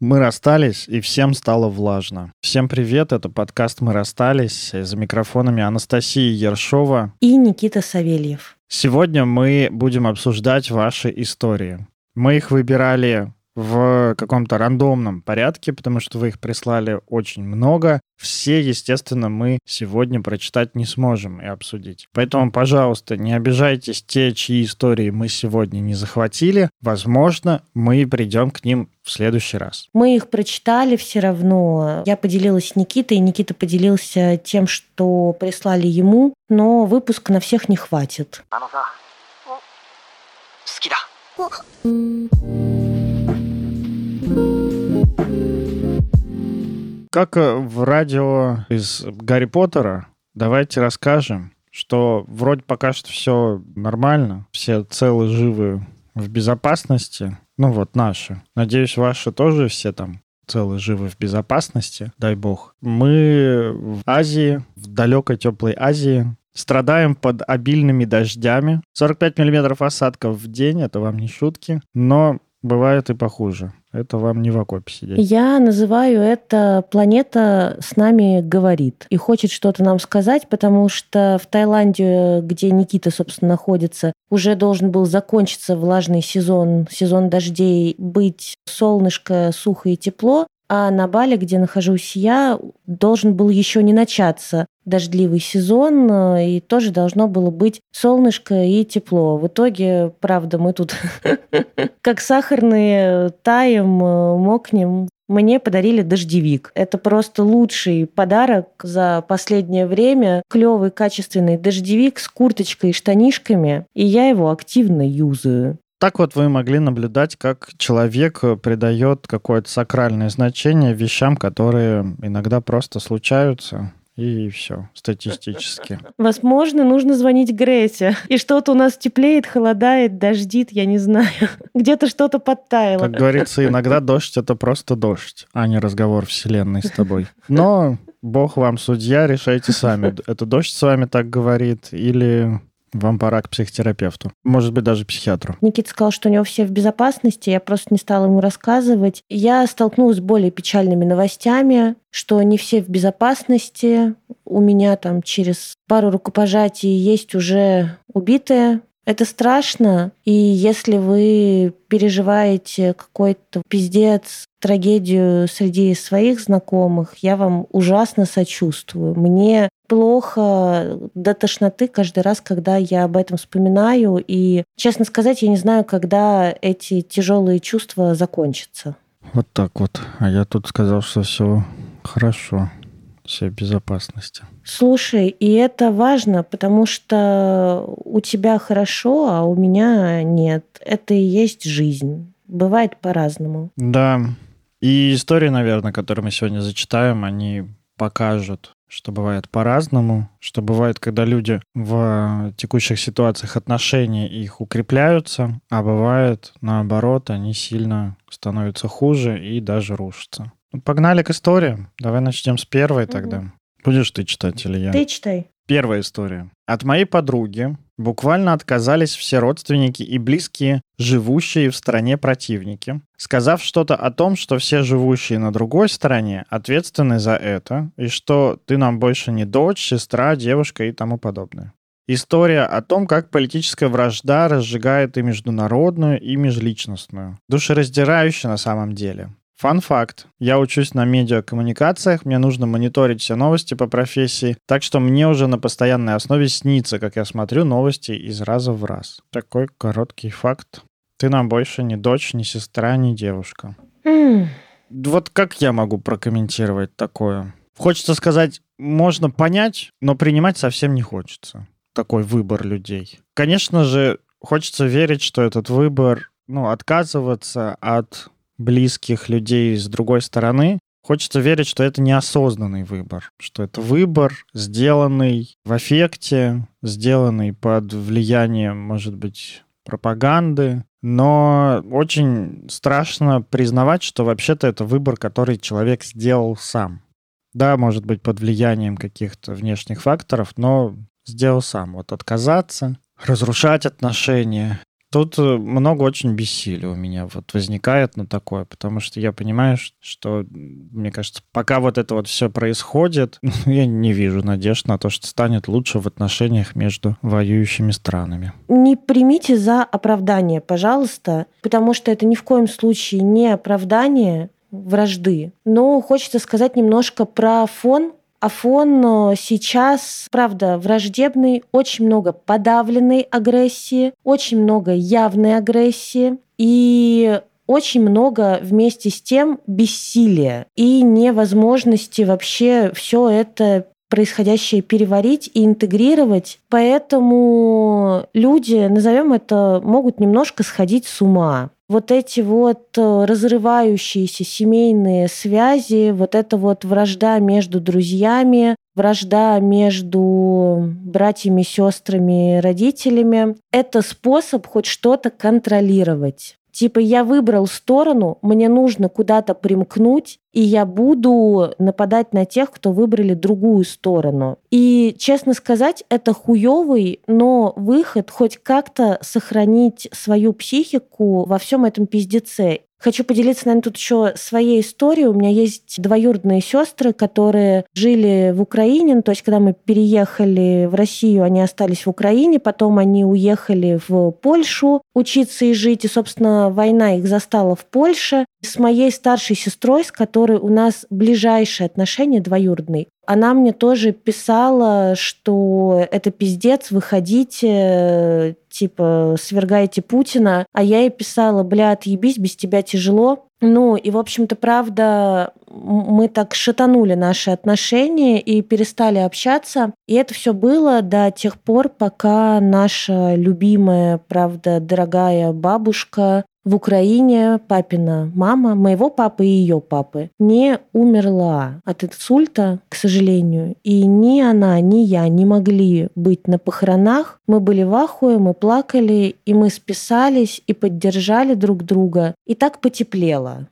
Мы расстались, и всем стало влажно. Всем привет, это подкаст «Мы расстались». За микрофонами Анастасия Ершова и Никита Савельев. Сегодня мы будем обсуждать ваши истории. Мы их выбирали в каком-то рандомном порядке, потому что вы их прислали очень много. Все, естественно, мы сегодня прочитать не сможем и обсудить. Поэтому, пожалуйста, не обижайтесь те, чьи истории мы сегодня не захватили. Возможно, мы придем к ним в следующий раз. Мы их прочитали все равно. Я поделилась с Никитой, и Никита поделился тем, что прислали ему, но выпуск на всех не хватит. Как э, в радио из Гарри Поттера, давайте расскажем, что вроде пока что все нормально, все целы, живы, в безопасности. Ну вот наши. Надеюсь, ваши тоже все там целы, живы, в безопасности, дай бог. Мы в Азии, в далекой теплой Азии, страдаем под обильными дождями. 45 миллиметров осадков в день, это вам не шутки, но бывает и похуже. Это вам не в окопе сидеть. Я называю это «Планета с нами говорит» и хочет что-то нам сказать, потому что в Таиланде, где Никита, собственно, находится, уже должен был закончиться влажный сезон, сезон дождей, быть солнышко, сухо и тепло, а на Бали, где нахожусь я, должен был еще не начаться дождливый сезон, э, и тоже должно было быть солнышко и тепло. В итоге, правда, мы тут как сахарные таем, э, мокнем. Мне подарили дождевик. Это просто лучший подарок за последнее время. Клевый, качественный дождевик с курточкой и штанишками, и я его активно юзаю. Так вот вы могли наблюдать, как человек придает какое-то сакральное значение вещам, которые иногда просто случаются. И все, статистически. Возможно, нужно звонить Грете. И что-то у нас теплеет, холодает, дождит, я не знаю. Где-то что-то подтаяло. Как говорится, иногда дождь — это просто дождь, а не разговор вселенной с тобой. Но Бог вам судья, решайте сами. Это дождь с вами так говорит или вам пора к психотерапевту. Может быть, даже психиатру. Никита сказал, что у него все в безопасности. Я просто не стала ему рассказывать. Я столкнулась с более печальными новостями, что не все в безопасности. У меня там через пару рукопожатий есть уже убитые это страшно, и если вы переживаете какой-то пиздец, трагедию среди своих знакомых, я вам ужасно сочувствую. Мне плохо до тошноты каждый раз, когда я об этом вспоминаю. И, честно сказать, я не знаю, когда эти тяжелые чувства закончатся. Вот так вот. А я тут сказал, что все хорошо все безопасности. Слушай, и это важно, потому что у тебя хорошо, а у меня нет. Это и есть жизнь. Бывает по-разному. Да. И истории, наверное, которые мы сегодня зачитаем, они покажут, что бывает по-разному, что бывает, когда люди в текущих ситуациях отношений их укрепляются, а бывает, наоборот, они сильно становятся хуже и даже рушатся. Ну, погнали к историям. Давай начнем с первой угу. тогда. Будешь ты читать или я? Ты читай. Первая история. От моей подруги буквально отказались все родственники и близкие, живущие в стране противники, сказав что-то о том, что все живущие на другой стороне ответственны за это, и что ты нам больше не дочь, сестра, девушка и тому подобное. История о том, как политическая вражда разжигает и международную, и межличностную. Душераздирающе на самом деле. Фан факт. Я учусь на медиакоммуникациях, мне нужно мониторить все новости по профессии, так что мне уже на постоянной основе снится, как я смотрю новости из раза в раз. Такой короткий факт. Ты нам больше не дочь, не сестра, не девушка. Mm. Вот как я могу прокомментировать такое? Хочется сказать, можно понять, но принимать совсем не хочется. Такой выбор людей. Конечно же, хочется верить, что этот выбор, ну, отказываться от близких людей с другой стороны, хочется верить, что это неосознанный выбор, что это выбор, сделанный в эффекте, сделанный под влиянием, может быть, пропаганды, но очень страшно признавать, что вообще-то это выбор, который человек сделал сам. Да, может быть, под влиянием каких-то внешних факторов, но сделал сам. Вот отказаться, разрушать отношения, Тут э, много очень бессилия у меня вот возникает на такое, потому что я понимаю, что, мне кажется, пока вот это вот все происходит, я не вижу надежд на то, что станет лучше в отношениях между воюющими странами. Не примите за оправдание, пожалуйста, потому что это ни в коем случае не оправдание вражды. Но хочется сказать немножко про фон а фон э, сейчас, правда, враждебный, очень много подавленной агрессии, очень много явной агрессии и очень много вместе с тем бессилия и невозможности вообще все это происходящее переварить и интегрировать. Поэтому люди, назовем это, могут немножко сходить с ума вот эти вот э, разрывающиеся семейные связи, вот эта вот вражда между друзьями, вражда между братьями, сестрами, родителями, это способ хоть что-то контролировать. Типа я выбрал сторону, мне нужно куда-то примкнуть, и я буду нападать на тех, кто выбрали другую сторону. И, честно сказать, это хуёвый, но выход хоть как-то сохранить свою психику во всем этом пиздеце. Хочу поделиться, наверное, тут еще своей историей. У меня есть двоюродные сестры, которые жили в Украине. Ну, то есть, когда мы переехали в Россию, они остались в Украине, потом они уехали в Польшу учиться и жить. И, собственно, война их застала в Польше. С моей старшей сестрой, с которой у нас ближайшие отношения двоюродные, она мне тоже писала, что это пиздец, выходите, типа, свергайте Путина. А я ей писала, бля, отъебись, без тебя тяжело. Ну, и, в общем-то, правда, мы так шатанули наши отношения и перестали общаться. И это все было до тех пор, пока наша любимая, правда, дорогая бабушка в Украине папина мама, моего папы и ее папы, не умерла от инсульта, к сожалению. И ни она, ни я не могли быть на похоронах. Мы были в ахуе, мы плакали, и мы списались и поддержали друг друга. И так потеплело.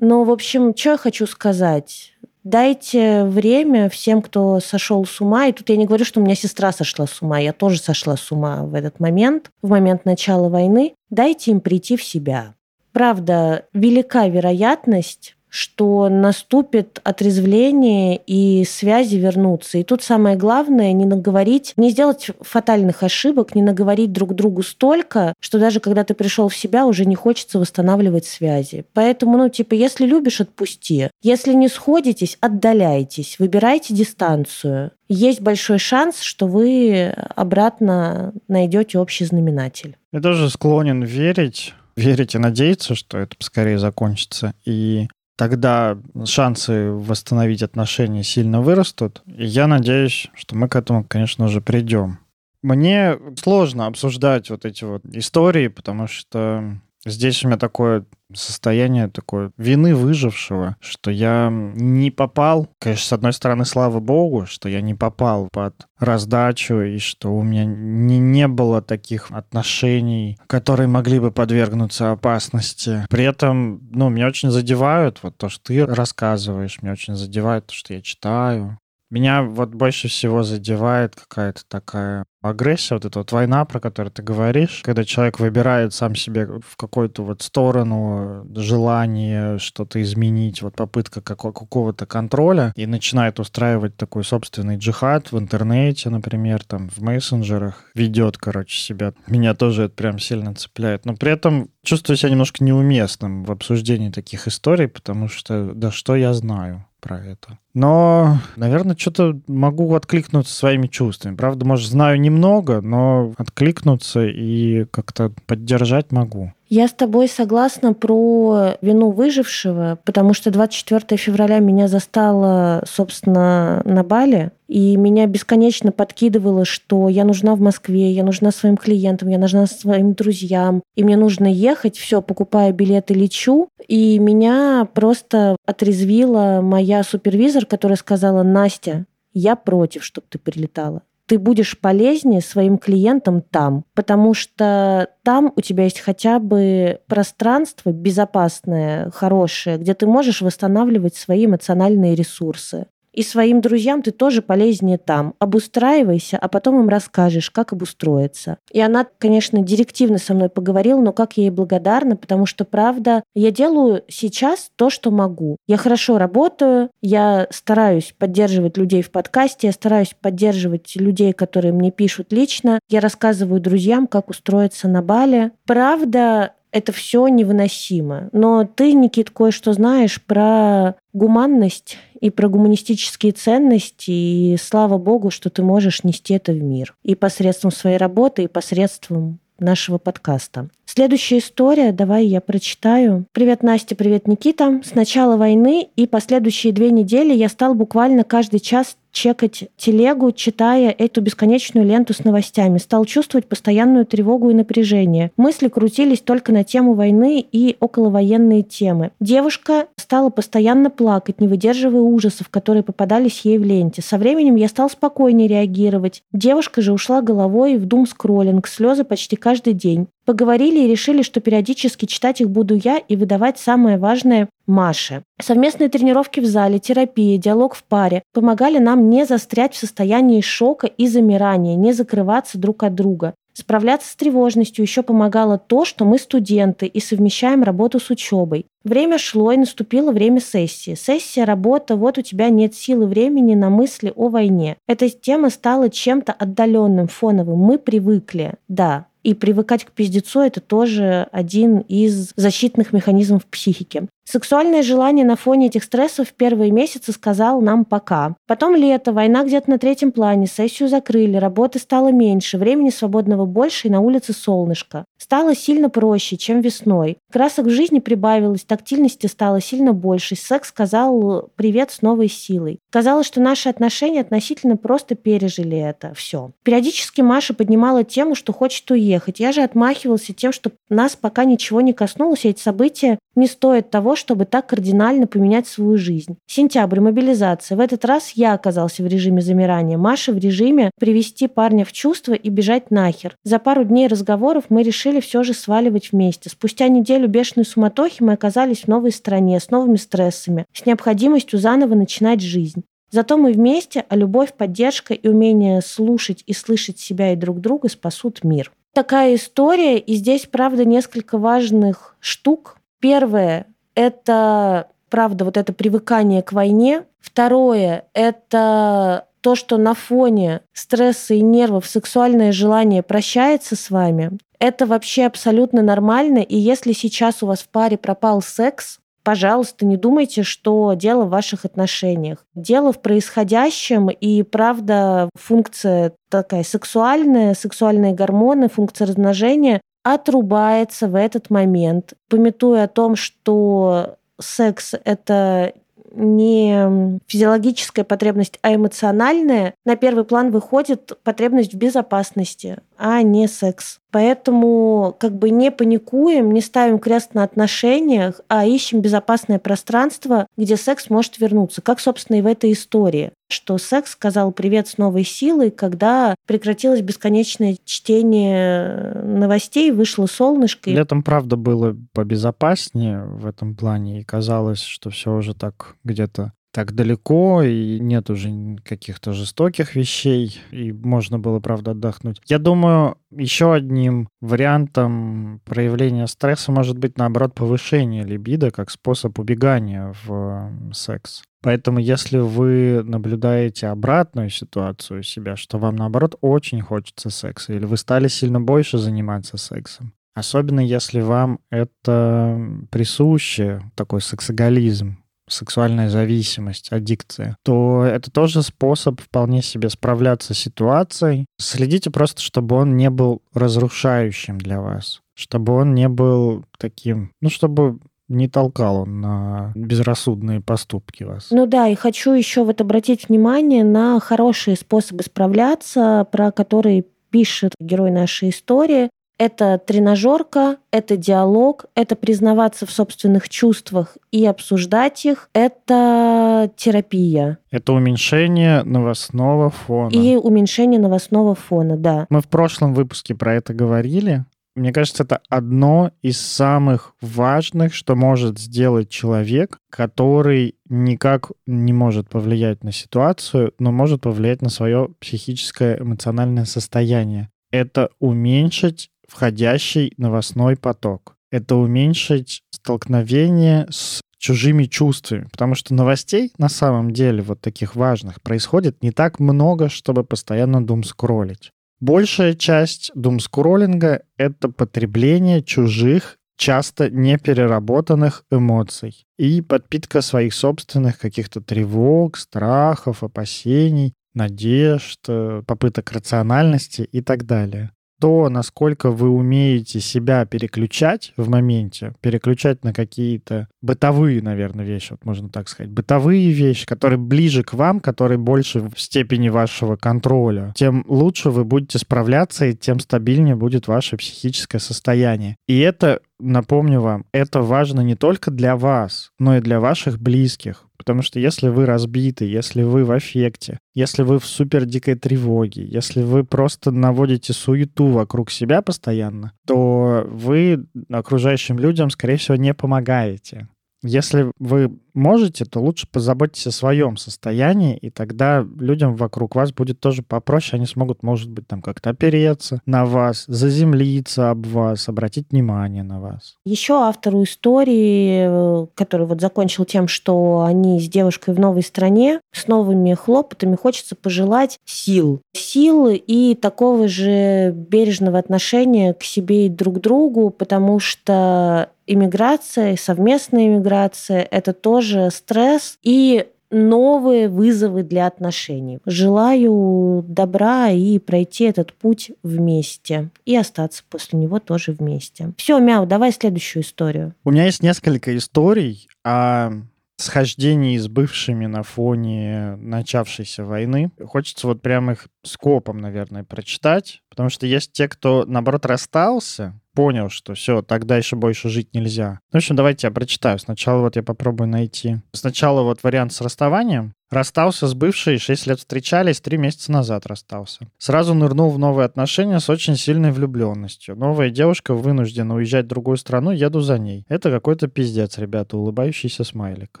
Но, в общем, что я хочу сказать? Дайте время всем, кто сошел с ума. И тут я не говорю, что у меня сестра сошла с ума. Я тоже сошла с ума в этот момент, в момент начала войны. Дайте им прийти в себя. Правда, велика вероятность, что наступит отрезвление и связи вернутся. И тут самое главное не наговорить, не сделать фатальных ошибок, не наговорить друг другу столько, что даже когда ты пришел в себя, уже не хочется восстанавливать связи. Поэтому, ну, типа, если любишь, отпусти. Если не сходитесь, отдаляйтесь, выбирайте дистанцию. Есть большой шанс, что вы обратно найдете общий знаменатель. Я тоже склонен верить верить и надеяться, что это скорее закончится. И тогда шансы восстановить отношения сильно вырастут. И я надеюсь, что мы к этому, конечно же, придем. Мне сложно обсуждать вот эти вот истории, потому что здесь у меня такое состояние такое вины выжившего, что я не попал, конечно, с одной стороны, слава богу, что я не попал под раздачу и что у меня не, не было таких отношений, которые могли бы подвергнуться опасности. При этом, ну, меня очень задевают вот то, что ты рассказываешь, меня очень задевает то, что я читаю. Меня вот больше всего задевает какая-то такая агрессия, вот эта вот война, про которую ты говоришь, когда человек выбирает сам себе в какую-то вот сторону желание что-то изменить, вот попытка какого-то контроля, и начинает устраивать такой собственный джихад в интернете, например, там в мессенджерах, ведет, короче, себя. Меня тоже это прям сильно цепляет. Но при этом чувствую себя немножко неуместным в обсуждении таких историй, потому что, да что я знаю? про это. Но, наверное, что-то могу откликнуться своими чувствами. Правда, может, знаю немного, но откликнуться и как-то поддержать могу. Я с тобой согласна про вину выжившего, потому что 24 февраля меня застало, собственно, на Бали, и меня бесконечно подкидывало, что я нужна в Москве, я нужна своим клиентам, я нужна своим друзьям, и мне нужно ехать, все, покупаю билеты, лечу. И меня просто отрезвила моя супервизор, которая сказала, Настя, я против, чтобы ты прилетала ты будешь полезнее своим клиентам там, потому что там у тебя есть хотя бы пространство безопасное, хорошее, где ты можешь восстанавливать свои эмоциональные ресурсы. И своим друзьям ты тоже полезнее там. Обустраивайся, а потом им расскажешь, как обустроиться. И она, конечно, директивно со мной поговорила, но как я ей благодарна, потому что, правда, я делаю сейчас то, что могу. Я хорошо работаю, я стараюсь поддерживать людей в подкасте, я стараюсь поддерживать людей, которые мне пишут лично. Я рассказываю друзьям, как устроиться на Бали. Правда, это все невыносимо. Но ты, Никит, кое-что знаешь про гуманность и про гуманистические ценности, и слава богу, что ты можешь нести это в мир. И посредством своей работы, и посредством нашего подкаста. Следующая история, давай я прочитаю. Привет, Настя, привет, Никита. С начала войны и последующие две недели я стал буквально каждый час чекать телегу, читая эту бесконечную ленту с новостями. Стал чувствовать постоянную тревогу и напряжение. Мысли крутились только на тему войны и околовоенные темы. Девушка стала постоянно плакать, не выдерживая ужасов, которые попадались ей в ленте. Со временем я стал спокойнее реагировать. Девушка же ушла головой в дум-скроллинг, слезы почти каждый день. Поговорили и решили, что периодически читать их буду я и выдавать самое важное Маше. Совместные тренировки в зале, терапия, диалог в паре помогали нам не застрять в состоянии шока и замирания, не закрываться друг от друга. Справляться с тревожностью еще помогало то, что мы студенты и совмещаем работу с учебой. Время шло, и наступило время сессии. Сессия, работа, вот у тебя нет силы времени на мысли о войне. Эта тема стала чем-то отдаленным, фоновым. Мы привыкли. Да, и привыкать к пиздецу – это тоже один из защитных механизмов психики. Сексуальное желание на фоне этих стрессов в первые месяцы сказал нам пока. Потом лето, война где-то на третьем плане, сессию закрыли, работы стало меньше, времени свободного больше и на улице солнышко. Стало сильно проще, чем весной. Красок в жизни прибавилось, тактильности стало сильно больше. Секс сказал привет с новой силой. Казалось, что наши отношения относительно просто пережили это. Все. Периодически Маша поднимала тему, что хочет уехать. Я же отмахивался тем, что нас пока ничего не коснулось, и эти события не стоят того, чтобы так кардинально поменять свою жизнь. Сентябрь, мобилизация. В этот раз я оказался в режиме замирания. Маша в режиме привести парня в чувство и бежать нахер. За пару дней разговоров мы решили все же сваливать вместе. Спустя неделю бешеной суматохи мы оказались в новой стране с новыми стрессами, с необходимостью заново начинать жизнь. Зато мы вместе, а любовь, поддержка и умение слушать и слышать себя и друг друга спасут мир. Такая история, и здесь, правда, несколько важных штук. Первое, это, правда, вот это привыкание к войне. Второе – это то, что на фоне стресса и нервов сексуальное желание прощается с вами, это вообще абсолютно нормально. И если сейчас у вас в паре пропал секс, пожалуйста, не думайте, что дело в ваших отношениях. Дело в происходящем, и правда функция такая сексуальная, сексуальные гормоны, функция размножения отрубается в этот момент, пометуя о том, что секс — это не физиологическая потребность, а эмоциональная, на первый план выходит потребность в безопасности, а не секс. Поэтому как бы не паникуем, не ставим крест на отношениях, а ищем безопасное пространство, где секс может вернуться, как, собственно, и в этой истории что секс сказал привет с новой силой, когда прекратилось бесконечное чтение новостей, вышло солнышко. Летом, правда, было побезопаснее в этом плане, и казалось, что все уже так где-то так далеко, и нет уже каких-то жестоких вещей, и можно было, правда, отдохнуть. Я думаю, еще одним вариантом проявления стресса может быть, наоборот, повышение либидо как способ убегания в секс. Поэтому если вы наблюдаете обратную ситуацию у себя, что вам, наоборот, очень хочется секса, или вы стали сильно больше заниматься сексом, особенно если вам это присуще, такой сексоголизм, сексуальная зависимость, аддикция, то это тоже способ вполне себе справляться с ситуацией. Следите просто, чтобы он не был разрушающим для вас, чтобы он не был таким, ну, чтобы не толкал он на безрассудные поступки вас. Ну да, и хочу еще вот обратить внимание на хорошие способы справляться, про которые пишет герой нашей истории. Это тренажерка, это диалог, это признаваться в собственных чувствах и обсуждать их, это терапия. Это уменьшение новостного фона. И уменьшение новостного фона, да. Мы в прошлом выпуске про это говорили, Мне кажется, это одно из самых важных, что может сделать человек, который никак не может повлиять на ситуацию, но может повлиять на свое психическое эмоциональное состояние. Это уменьшить входящий новостной поток. Это уменьшить столкновение с чужими чувствами, потому что новостей на самом деле вот таких важных происходит не так много, чтобы постоянно думскроллить. Большая часть думскроллинга — это потребление чужих, часто непереработанных эмоций и подпитка своих собственных каких-то тревог, страхов, опасений, надежд, э, попыток рациональности и так далее то, насколько вы умеете себя переключать в моменте, переключать на какие-то бытовые, наверное, вещи, вот можно так сказать, бытовые вещи, которые ближе к вам, которые больше в степени вашего контроля, тем лучше вы будете справляться, и тем стабильнее будет ваше психическое состояние. И это напомню вам, это важно не только для вас, но и для ваших близких. Потому что если вы разбиты, если вы в аффекте, если вы в супер дикой тревоге, если вы просто наводите суету вокруг себя постоянно, то вы окружающим людям, скорее всего, не помогаете. Если вы можете, то лучше позаботьтесь о своем состоянии, и тогда людям вокруг вас будет тоже попроще. Они смогут, может быть, там как-то опереться на вас, заземлиться об вас, обратить внимание на вас. Еще автору истории, э, который вот закончил тем, что они с девушкой в новой стране, с новыми хлопотами, хочется пожелать сил. Сил и такого же бережного отношения к себе и друг другу, потому что иммиграция, совместная иммиграция – это тоже стресс и новые вызовы для отношений. Желаю добра и пройти этот путь вместе. И остаться после него тоже вместе. Все, Мяу, давай следующую историю. У меня есть несколько историй о схождении с бывшими на фоне начавшейся войны. Хочется вот прям их скопом, наверное, прочитать, потому что есть те, кто, наоборот, расстался, понял, что все, так дальше больше жить нельзя. Ну, в общем, давайте я прочитаю. Сначала вот я попробую найти. Сначала вот вариант с расставанием. Расстался с бывшей, 6 лет встречались, 3 месяца назад расстался. Сразу нырнул в новые отношения с очень сильной влюбленностью. Новая девушка вынуждена уезжать в другую страну, еду за ней. Это какой-то пиздец, ребята, улыбающийся смайлик.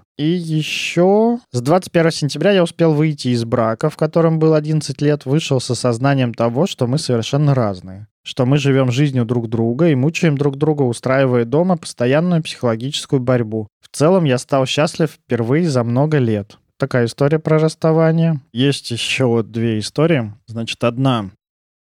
И еще с 21 сентября я успел выйти из брака, в котором был 11 лет, вышел с осознанием того, что мы совершенно разные что мы живем жизнью друг друга и мучаем друг друга, устраивая дома постоянную психологическую борьбу. В целом я стал счастлив впервые за много лет такая история про расставание. Есть еще две истории. Значит, одна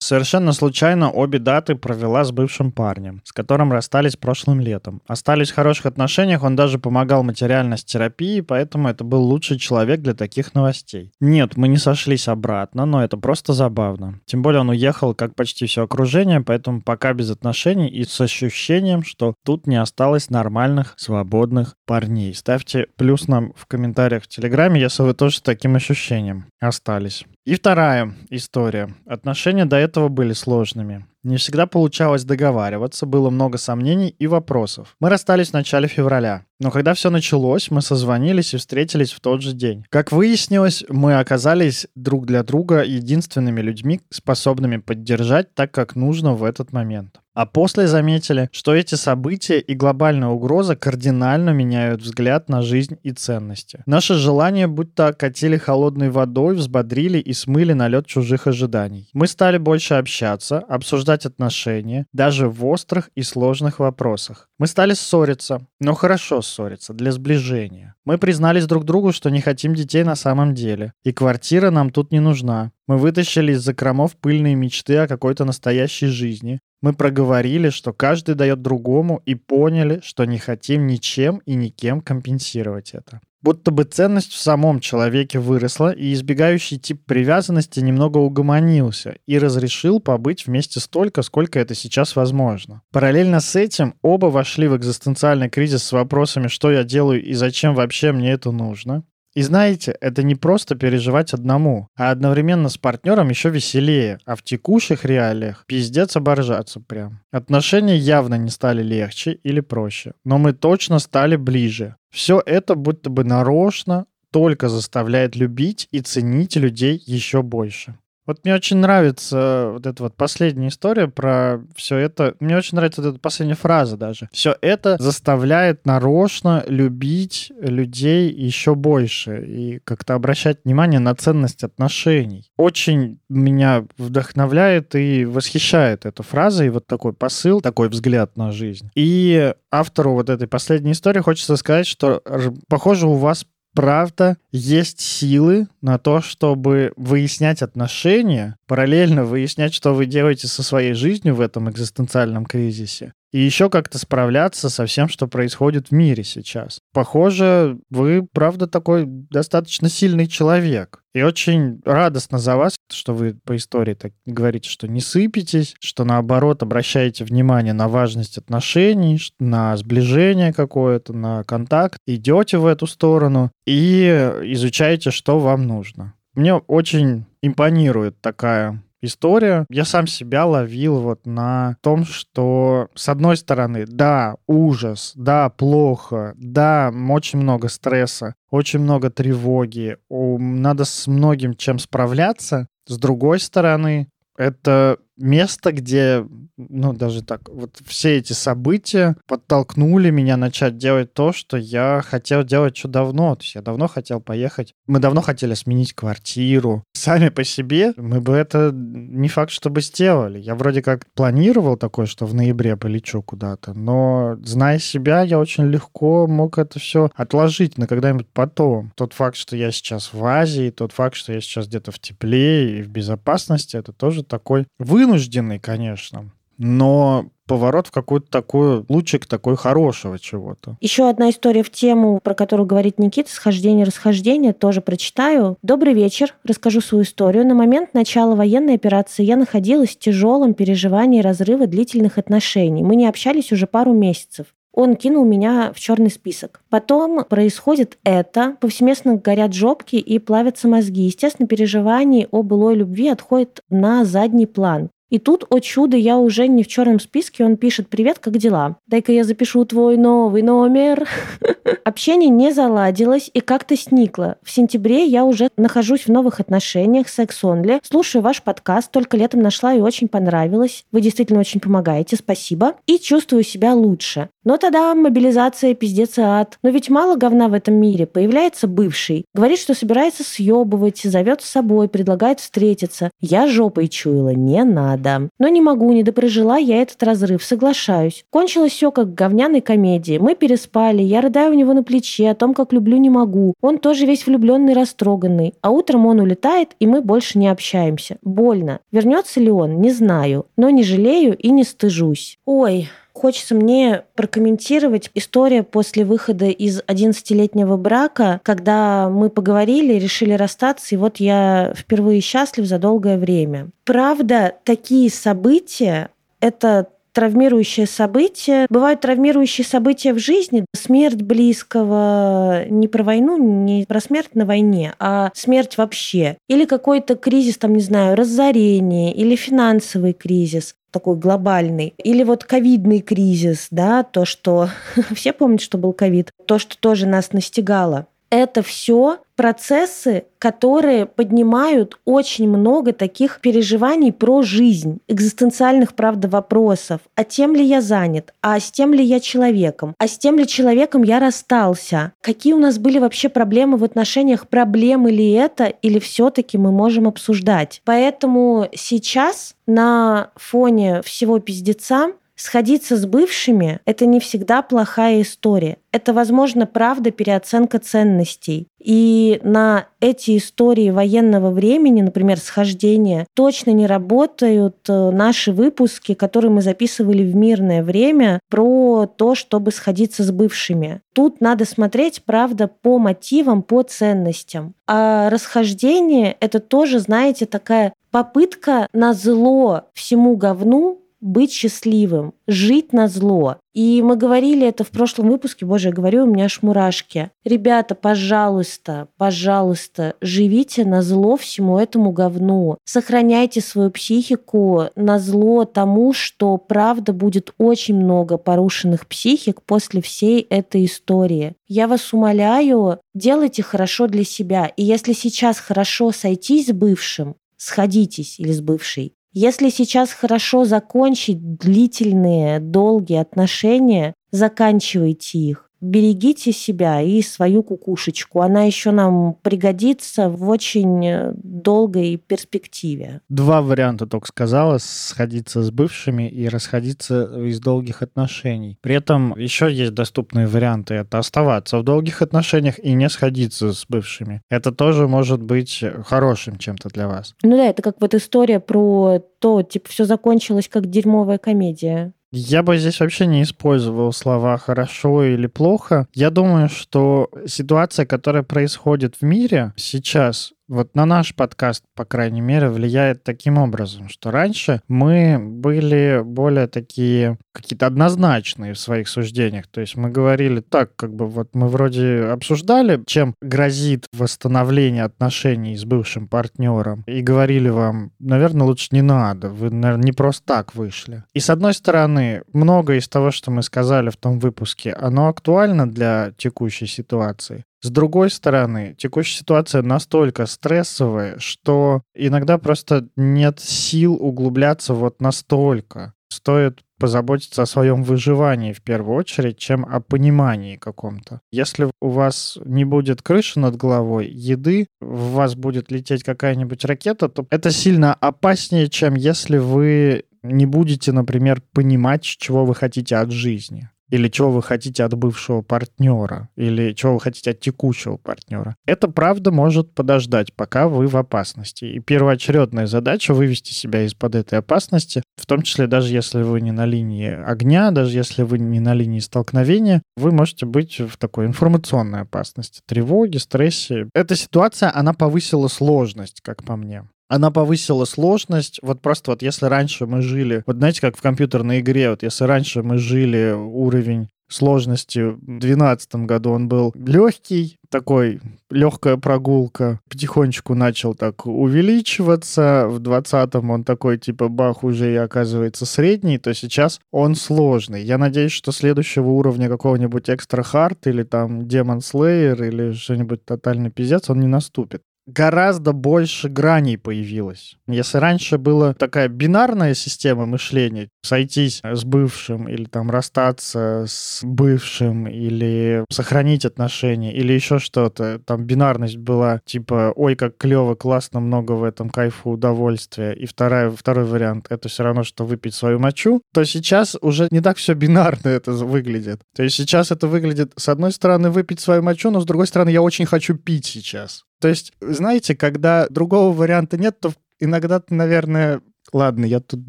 Совершенно случайно обе даты провела с бывшим парнем, с которым расстались прошлым летом. Остались в хороших отношениях, он даже помогал материально с терапией, поэтому это был лучший человек для таких новостей. Нет, мы не сошлись обратно, но это просто забавно. Тем более он уехал, как почти все окружение, поэтому пока без отношений и с ощущением, что тут не осталось нормальных, свободных парней. Ставьте плюс нам в комментариях в Телеграме, если вы тоже с таким ощущением остались. И вторая история. Отношения до этого были сложными. Не всегда получалось договариваться, было много сомнений и вопросов. Мы расстались в начале февраля. Но когда все началось, мы созвонились и встретились в тот же день. Как выяснилось, мы оказались друг для друга единственными людьми, способными поддержать так, как нужно в этот момент. А после заметили, что эти события и глобальная угроза кардинально меняют взгляд на жизнь и ценности. Наши желания будто окатили холодной водой, взбодрили и смыли налет чужих ожиданий. Мы стали больше общаться, обсуждать отношения, даже в острых и сложных вопросах. Мы стали ссориться, но хорошо ссориться, для сближения. Мы признались друг другу, что не хотим детей на самом деле. И квартира нам тут не нужна. Мы вытащили из закромов пыльные мечты о какой-то настоящей жизни. Мы проговорили, что каждый дает другому, и поняли, что не хотим ничем и никем компенсировать это. Будто бы ценность в самом человеке выросла, и избегающий тип привязанности немного угомонился и разрешил побыть вместе столько, сколько это сейчас возможно. Параллельно с этим оба вошли в экзистенциальный кризис с вопросами, что я делаю и зачем вообще мне это нужно. И знаете, это не просто переживать одному, а одновременно с партнером еще веселее, а в текущих реалиях пиздец оборжаться прям. Отношения явно не стали легче или проще, но мы точно стали ближе. Все это будто бы нарочно только заставляет любить и ценить людей еще больше. Вот мне очень нравится вот эта вот последняя история про все это. Мне очень нравится вот эта последняя фраза даже. Все это заставляет нарочно любить людей еще больше и как-то обращать внимание на ценность отношений. Очень меня вдохновляет и восхищает эта фраза и вот такой посыл, такой взгляд на жизнь. И автору вот этой последней истории хочется сказать, что, похоже, у вас правда есть силы на то, чтобы выяснять отношения, параллельно выяснять, что вы делаете со своей жизнью в этом экзистенциальном кризисе, и еще как-то справляться со всем, что происходит в мире сейчас. Похоже, вы, правда, такой достаточно сильный человек. И очень радостно за вас, что вы по истории так говорите, что не сыпетесь, что наоборот обращаете внимание на важность отношений, на сближение какое-то, на контакт, идете в эту сторону и изучаете, что вам нужно. Мне очень импонирует такая история. Я сам себя ловил вот на том, что с одной стороны, да, ужас, да, плохо, да, очень много стресса, очень много тревоги, надо с многим чем справляться. С другой стороны, это место, где, ну, даже так, вот все эти события подтолкнули меня начать делать то, что я хотел делать еще давно. То есть я давно хотел поехать. Мы давно хотели сменить квартиру. Сами по себе мы бы это не факт, чтобы сделали. Я вроде как планировал такое, что в ноябре полечу куда-то, но, зная себя, я очень легко мог это все отложить на когда-нибудь потом. Тот факт, что я сейчас в Азии, тот факт, что я сейчас где-то в тепле и в безопасности, это тоже такой вы вынужденный, конечно, но поворот в какой-то такой лучик такой хорошего чего-то. Еще одна история в тему, про которую говорит Никита, схождение, расхождение, тоже прочитаю. Добрый вечер, расскажу свою историю. На момент начала военной операции я находилась в тяжелом переживании разрыва длительных отношений. Мы не общались уже пару месяцев он кинул меня в черный список. Потом происходит это, повсеместно горят жопки и плавятся мозги. Естественно, переживания о былой любви отходят на задний план. И тут, о чудо, я уже не в черном списке, он пишет «Привет, как дела? Дай-ка я запишу твой новый номер». Общение не заладилось и как-то сникло. В сентябре я уже нахожусь в новых отношениях, секс-онли. Слушаю ваш подкаст, только летом нашла и очень понравилось. Вы действительно очень помогаете, спасибо. И чувствую себя лучше. Но тогда мобилизация, пиздец и ад. Но ведь мало говна в этом мире. Появляется бывший. Говорит, что собирается съебывать, зовет с собой, предлагает встретиться. Я жопой чуяла, не надо. Но не могу, не допрожила я этот разрыв, соглашаюсь. Кончилось все как говняной комедии. Мы переспали, я рыдаю у него на плече о том, как люблю не могу. Он тоже весь влюбленный, растроганный. А утром он улетает, и мы больше не общаемся. Больно. Вернется ли он? Не знаю. Но не жалею и не стыжусь. Ой, Хочется мне прокомментировать историю после выхода из 11-летнего брака, когда мы поговорили, решили расстаться, и вот я впервые счастлив за долгое время. Правда, такие события — это травмирующее событие. Бывают травмирующие события в жизни. Смерть близкого не про войну, не про смерть на войне, а смерть вообще. Или какой-то кризис, там, не знаю, разорение, или финансовый кризис такой глобальный. Или вот ковидный кризис, да, то, что все помнят, что был ковид, то, что тоже нас настигало. Это все процессы, которые поднимают очень много таких переживаний про жизнь, экзистенциальных, правда, вопросов. А тем ли я занят? А с тем ли я человеком? А с тем ли человеком я расстался? Какие у нас были вообще проблемы в отношениях? Проблемы ли это? Или все-таки мы можем обсуждать? Поэтому сейчас на фоне всего пиздеца Сходиться с бывшими – это не всегда плохая история. Это, возможно, правда переоценка ценностей. И на эти истории военного времени, например, схождения, точно не работают э, наши выпуски, которые мы записывали в мирное время про то, чтобы сходиться с бывшими. Тут надо смотреть, правда, по мотивам, по ценностям. А расхождение – это тоже, знаете, такая попытка на зло всему говну быть счастливым, жить на зло. И мы говорили это в прошлом выпуске, боже, я говорю, у меня аж мурашки. Ребята, пожалуйста, пожалуйста, живите на зло всему этому говну. Сохраняйте свою психику на зло тому, что правда будет очень много порушенных психик после всей этой истории. Я вас умоляю, делайте хорошо для себя. И если сейчас хорошо сойтись с бывшим, сходитесь или с бывшей. Если сейчас хорошо закончить длительные, долгие отношения, заканчивайте их берегите себя и свою кукушечку. Она еще нам пригодится в очень э, долгой перспективе. Два варианта только сказала. Сходиться с бывшими и расходиться из долгих отношений. При этом еще есть доступные варианты. Это оставаться в долгих отношениях и не сходиться с бывшими. Это тоже может быть хорошим чем-то для вас. Ну да, это как вот история про то, типа, все закончилось как дерьмовая комедия. Я бы здесь вообще не использовал слова «хорошо» или «плохо». Я думаю, что ситуация, которая происходит в мире сейчас, вот на наш подкаст, по крайней мере, влияет таким образом, что раньше мы были более такие какие-то однозначные в своих суждениях. То есть мы говорили так, как бы вот мы вроде обсуждали, чем грозит восстановление отношений с бывшим партнером, и говорили вам, наверное, лучше не надо, вы, наверное, не просто так вышли. И с одной стороны, многое из того, что мы сказали в том выпуске, оно актуально для текущей ситуации. С другой стороны, текущая ситуация настолько стрессовая, что иногда просто нет сил углубляться вот настолько. Стоит позаботиться о своем выживании в первую очередь, чем о понимании каком-то. Если у вас не будет крыши над головой, еды, в вас будет лететь какая-нибудь ракета, то это сильно опаснее, чем если вы не будете, например, понимать, чего вы хотите от жизни или чего вы хотите от бывшего партнера, или чего вы хотите от текущего партнера. Это правда может подождать, пока вы в опасности. И первоочередная задача вывести себя из-под этой опасности, в том числе даже если вы не на линии огня, даже если вы не на линии столкновения, вы можете быть в такой информационной опасности, тревоге, стрессе. Эта ситуация, она повысила сложность, как по мне она повысила сложность. Вот просто вот если раньше мы жили, вот знаете, как в компьютерной игре, вот если раньше мы жили уровень сложности в 2012 году он был легкий, такой легкая прогулка. Потихонечку начал так увеличиваться. В 20-м он такой типа бах уже и оказывается средний, то сейчас он сложный. Я надеюсь, что следующего уровня какого-нибудь экстра хард или там Demon Slayer или что-нибудь тотальный пиздец он не наступит гораздо больше граней появилось. Если раньше была такая бинарная система мышления, сойтись с бывшим или там расстаться с бывшим или сохранить отношения или еще что-то, там бинарность была типа ой, как клево, классно, много в этом кайфу, удовольствия. И вторая, второй вариант — это все равно, что выпить свою мочу, то сейчас уже не так все бинарно это выглядит. То есть сейчас это выглядит, с одной стороны, выпить свою мочу, но с другой стороны, я очень хочу пить сейчас. То есть, знаете, когда другого варианта нет, то иногда наверное, Ладно, я тут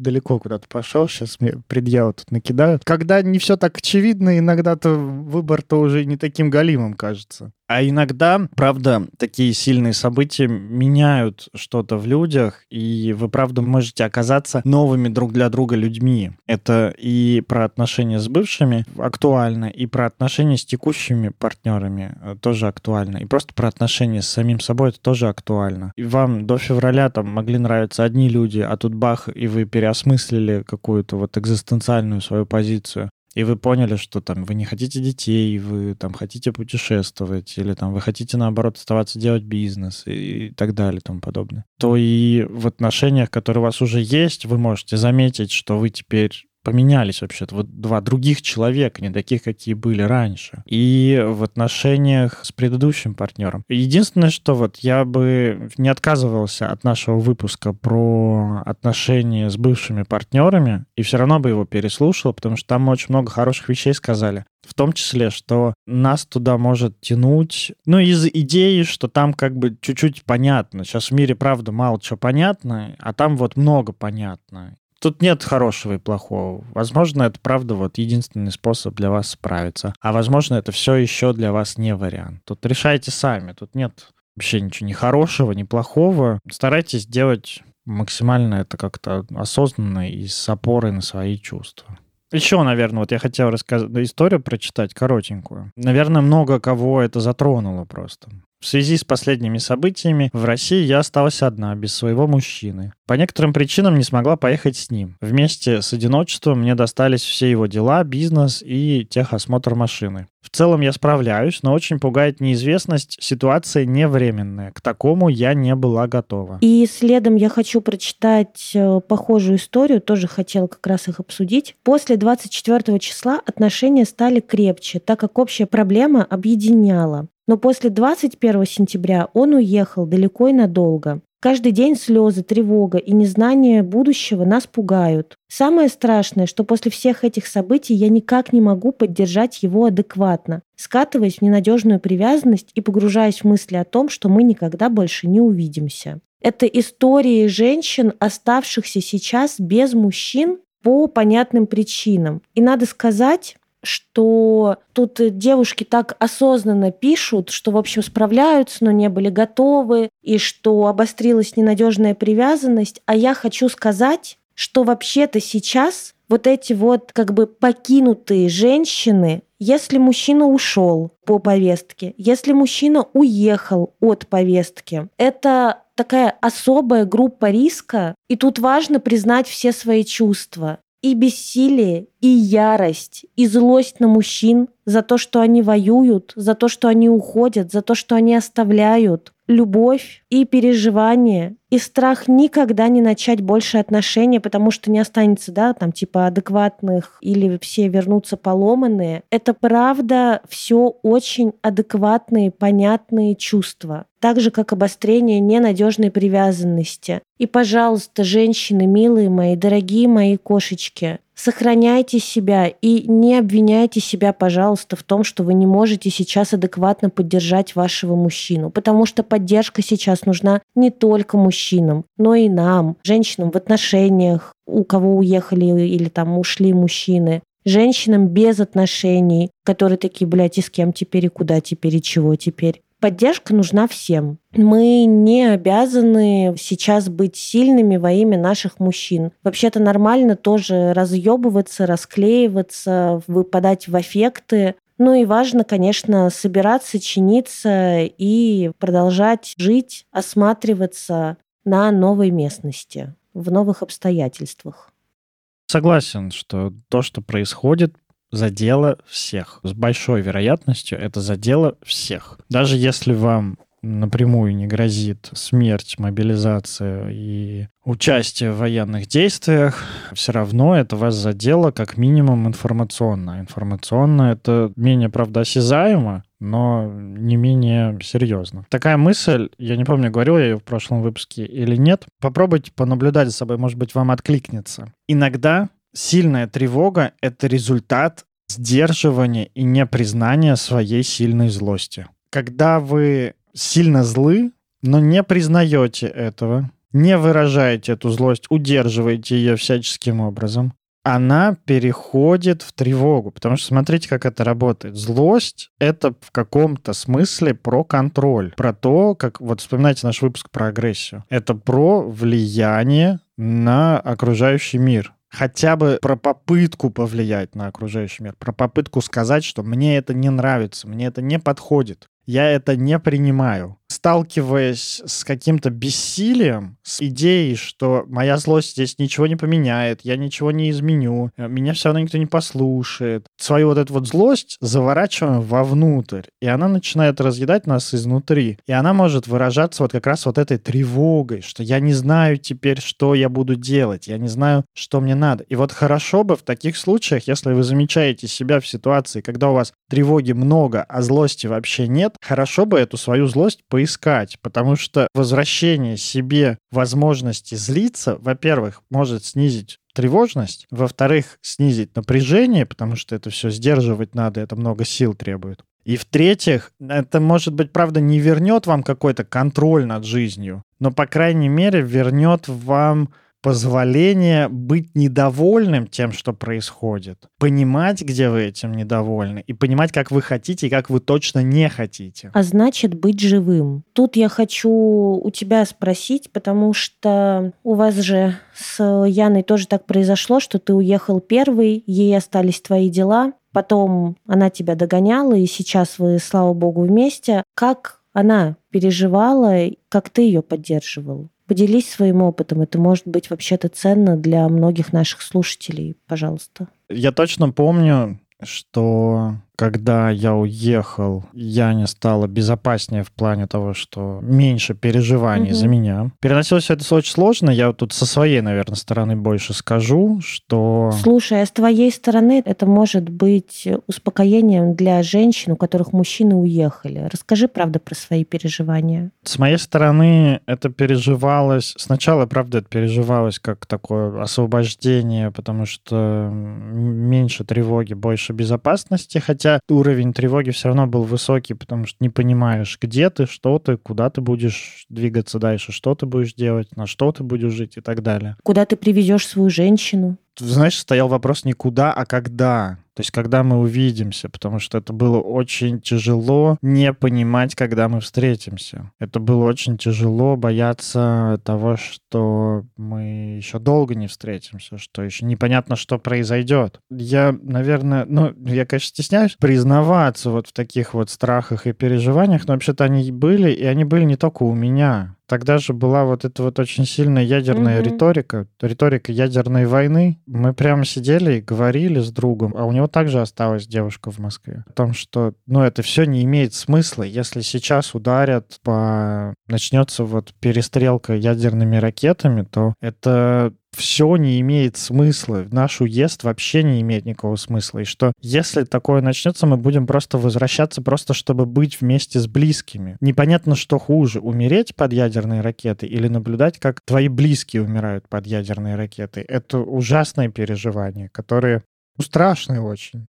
далеко куда-то пошел, сейчас мне предъяву тут накидают. Когда не все так очевидно, иногда-то выбор-то уже не таким галимым кажется. А иногда, правда, такие сильные события меняют что-то в людях, и вы, правда, можете оказаться новыми друг для друга людьми. Это и про отношения с бывшими актуально, и про отношения с текущими партнерами э, тоже актуально, и просто про отношения с самим собой это тоже актуально. И вам до февраля там могли нравиться одни люди, а тут бах, и вы переосмыслили какую-то вот экзистенциальную свою позицию и вы поняли, что там вы не хотите детей, вы там хотите путешествовать, или там вы хотите, наоборот, оставаться делать бизнес и, и так далее и тому подобное, то и в отношениях, которые у вас уже есть, вы можете заметить, что вы теперь поменялись вообще-то. Вот два других человека, не таких, какие были раньше. И в отношениях с предыдущим партнером. Единственное, что вот я бы не отказывался от нашего выпуска про отношения с бывшими партнерами, и все равно бы его переслушал, потому что там очень много хороших вещей сказали. В том числе, что нас туда может тянуть, ну, из идеи, что там как бы чуть-чуть понятно. Сейчас в мире, правда, мало чего понятно, а там вот много понятно. Тут нет хорошего и плохого. Возможно, это правда вот единственный способ для вас справиться. А возможно, это все еще для вас не вариант. Тут решайте сами. Тут нет вообще ничего ни хорошего, ни плохого. Старайтесь делать максимально это как-то осознанно и с опорой на свои чувства. Еще, наверное, вот я хотел рассказать историю прочитать коротенькую. Наверное, много кого это затронуло просто. В связи с последними событиями в России я осталась одна, без своего мужчины. По некоторым причинам не смогла поехать с ним. Вместе с одиночеством мне достались все его дела, бизнес и техосмотр машины. В целом я справляюсь, но очень пугает неизвестность. Ситуация не временная. К такому я не была готова. И следом я хочу прочитать э, похожую историю, тоже хотела как раз их обсудить. После 24 числа отношения стали крепче, так как общая проблема объединяла. Но после 21 сентября он уехал далеко и надолго. Каждый день слезы, тревога и незнание будущего нас пугают. Самое страшное, что после всех этих событий я никак не могу поддержать его адекватно, скатываясь в ненадежную привязанность и погружаясь в мысли о том, что мы никогда больше не увидимся. Это истории женщин, оставшихся сейчас без мужчин по понятным причинам. И надо сказать, что тут девушки так осознанно пишут, что, в общем, справляются, но не были готовы, и что обострилась ненадежная привязанность. А я хочу сказать, что вообще-то сейчас вот эти вот как бы покинутые женщины, если мужчина ушел по повестке, если мужчина уехал от повестки, это такая особая группа риска, и тут важно признать все свои чувства и бессилие, и ярость, и злость на мужчин за то, что они воюют, за то, что они уходят, за то, что они оставляют, любовь и переживание, и страх никогда не начать больше отношения, потому что не останется, да, там типа адекватных или все вернутся поломанные. Это правда все очень адекватные, понятные чувства. Так же, как обострение ненадежной привязанности. И, пожалуйста, женщины, милые мои, дорогие мои кошечки, Сохраняйте себя и не обвиняйте себя, пожалуйста, в том, что вы не можете сейчас адекватно поддержать вашего мужчину, потому что поддержка сейчас нужна не только мужчинам, но и нам, женщинам в отношениях, у кого уехали или там ушли мужчины, женщинам без отношений, которые такие, блядь, и с кем теперь, и куда теперь, и чего теперь. Поддержка нужна всем. Мы не обязаны сейчас быть сильными во имя наших мужчин. Вообще-то нормально тоже разъебываться, расклеиваться, выпадать в эффекты. Ну и важно, конечно, собираться, чиниться и продолжать жить, осматриваться на новой местности, в новых обстоятельствах. Согласен, что то, что происходит, задело всех. С большой вероятностью это задело всех. Даже если вам напрямую не грозит смерть, мобилизация и участие в военных действиях, все равно это вас задело как минимум информационно. Информационно это менее, правда, осязаемо, но не менее серьезно. Такая мысль, я не помню, говорил я ее в прошлом выпуске или нет, попробуйте понаблюдать за собой, может быть, вам откликнется. Иногда Сильная тревога — это результат сдерживания и непризнания своей сильной злости. Когда вы сильно злы, но не признаете этого, не выражаете эту злость, удерживаете ее всяческим образом, она переходит в тревогу. Потому что смотрите, как это работает. Злость — это в каком-то смысле про контроль. Про то, как... Вот вспоминайте наш выпуск про агрессию. Это про влияние на окружающий мир хотя бы про попытку повлиять на окружающий мир, про попытку сказать, что мне это не нравится, мне это не подходит, я это не принимаю сталкиваясь с каким-то бессилием, с идеей, что моя злость здесь ничего не поменяет, я ничего не изменю, э, меня все равно никто не послушает, свою вот эту вот злость заворачиваем вовнутрь, и она начинает разъедать нас изнутри. И она может выражаться вот как раз вот этой тревогой, что я не знаю теперь, что я буду делать, я не знаю, что мне надо. И вот хорошо бы в таких случаях, если вы замечаете себя в ситуации, когда у вас тревоги много, а злости вообще нет, хорошо бы эту свою злость поискать искать, потому что возвращение себе возможности злиться, во-первых, может снизить тревожность, во-вторых, снизить напряжение, потому что это все сдерживать надо, это много сил требует. И в-третьих, это, может быть, правда, не вернет вам какой-то контроль над жизнью, но, по крайней мере, вернет вам позволение быть недовольным тем, что происходит, понимать, где вы этим недовольны, и понимать, как вы хотите и как вы точно не хотите. А значит, быть живым. Тут я хочу у тебя спросить, потому что у вас же с Яной тоже так произошло, что ты уехал первый, ей остались твои дела, потом она тебя догоняла, и сейчас вы, слава богу, вместе. Как она переживала, как ты ее поддерживал? Поделись своим опытом. Это может быть вообще-то ценно для многих наших слушателей. Пожалуйста. Я точно помню, что когда я уехал, я не стала безопаснее в плане того, что меньше переживаний угу. за меня. Переносилось это очень сложно. Я тут со своей, наверное, стороны больше скажу, что... Слушай, а с твоей стороны это может быть успокоением для женщин, у которых мужчины уехали. Расскажи, правда, про свои переживания. С моей стороны это переживалось... Сначала, правда, это переживалось как такое освобождение, потому что меньше тревоги, больше безопасности, хотя хотя уровень тревоги все равно был высокий, потому что не понимаешь, где ты, что ты, куда ты будешь двигаться дальше, что ты будешь делать, на что ты будешь жить и так далее. Куда ты привезешь свою женщину? Знаешь, стоял вопрос не куда, а когда. То есть, когда мы увидимся, потому что это было очень тяжело не понимать, когда мы встретимся. Это было очень тяжело бояться того, что мы еще долго не встретимся, что еще непонятно, что произойдет. Я, наверное, ну, я, конечно, стесняюсь признаваться вот в таких вот страхах и переживаниях, но вообще-то они были, и они были не только у меня. Тогда же была вот эта вот очень сильная ядерная mm-hmm. риторика, риторика ядерной войны. Мы прямо сидели и говорили с другом, а у него также осталась девушка в Москве, о том, что, ну, это все не имеет смысла, если сейчас ударят по... начнется вот перестрелка ядерными ракетами, то это все не имеет смысла. Наш уезд вообще не имеет никакого смысла. И что если такое начнется, мы будем просто возвращаться, просто чтобы быть вместе с близкими. Непонятно, что хуже, умереть под ядерной ракетой или наблюдать, как твои близкие умирают под ядерной ракетой. Это ужасное переживание, которое ну, страшное очень.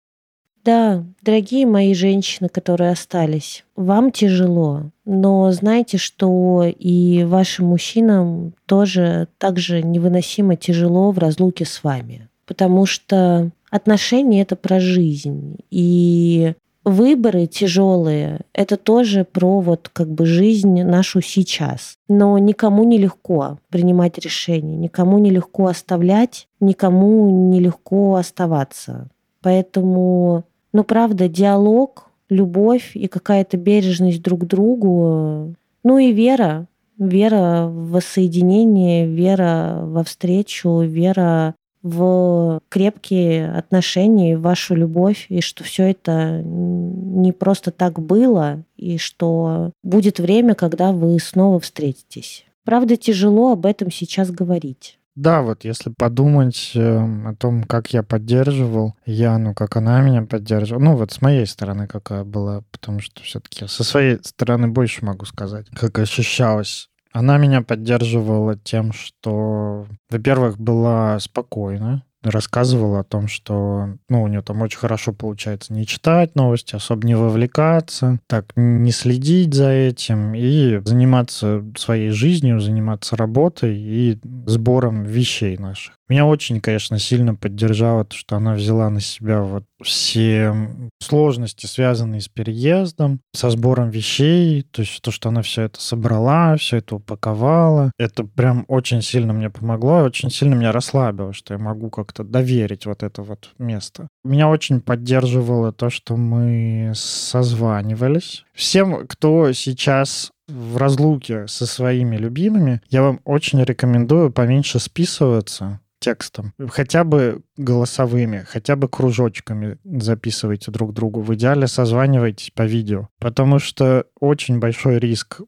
Да, дорогие мои женщины, которые остались, вам тяжело, но знайте, что и вашим мужчинам тоже так же невыносимо тяжело в разлуке с вами. Потому что отношения — это про жизнь. И выборы тяжелые — это тоже про вот как бы жизнь нашу сейчас. Но никому не легко принимать решения, никому не легко оставлять, никому не легко оставаться. Поэтому но правда, диалог, любовь и какая-то бережность друг к другу, ну и вера, вера в воссоединение, вера во встречу, вера в крепкие отношения, в вашу любовь, и что все это не просто так было, и что будет время, когда вы снова встретитесь. Правда, тяжело об этом сейчас говорить. Да, вот если подумать э, о том, как я поддерживал Яну, как она меня поддерживала, ну вот с моей стороны какая была, потому что все-таки со своей стороны больше могу сказать, как ощущалось. Она меня поддерживала тем, что, во-первых, была спокойна, рассказывала о том, что ну, у нее там очень хорошо получается не читать новости, особо не вовлекаться, так не следить за этим и заниматься своей жизнью, заниматься работой и сбором вещей наших. Меня очень, конечно, сильно поддержало то, что она взяла на себя вот все сложности, связанные с переездом, со сбором вещей, то есть то, что она все это собрала, все это упаковала. Это прям очень сильно мне помогло, очень сильно меня расслабило, что я могу как-то доверить вот это вот место. Меня очень поддерживало то, что мы созванивались. Всем, кто сейчас в разлуке со своими любимыми, я вам очень рекомендую поменьше списываться, текстом. Хотя бы голосовыми, хотя бы кружочками записывайте друг другу. В идеале созванивайтесь по видео. Потому что очень большой риск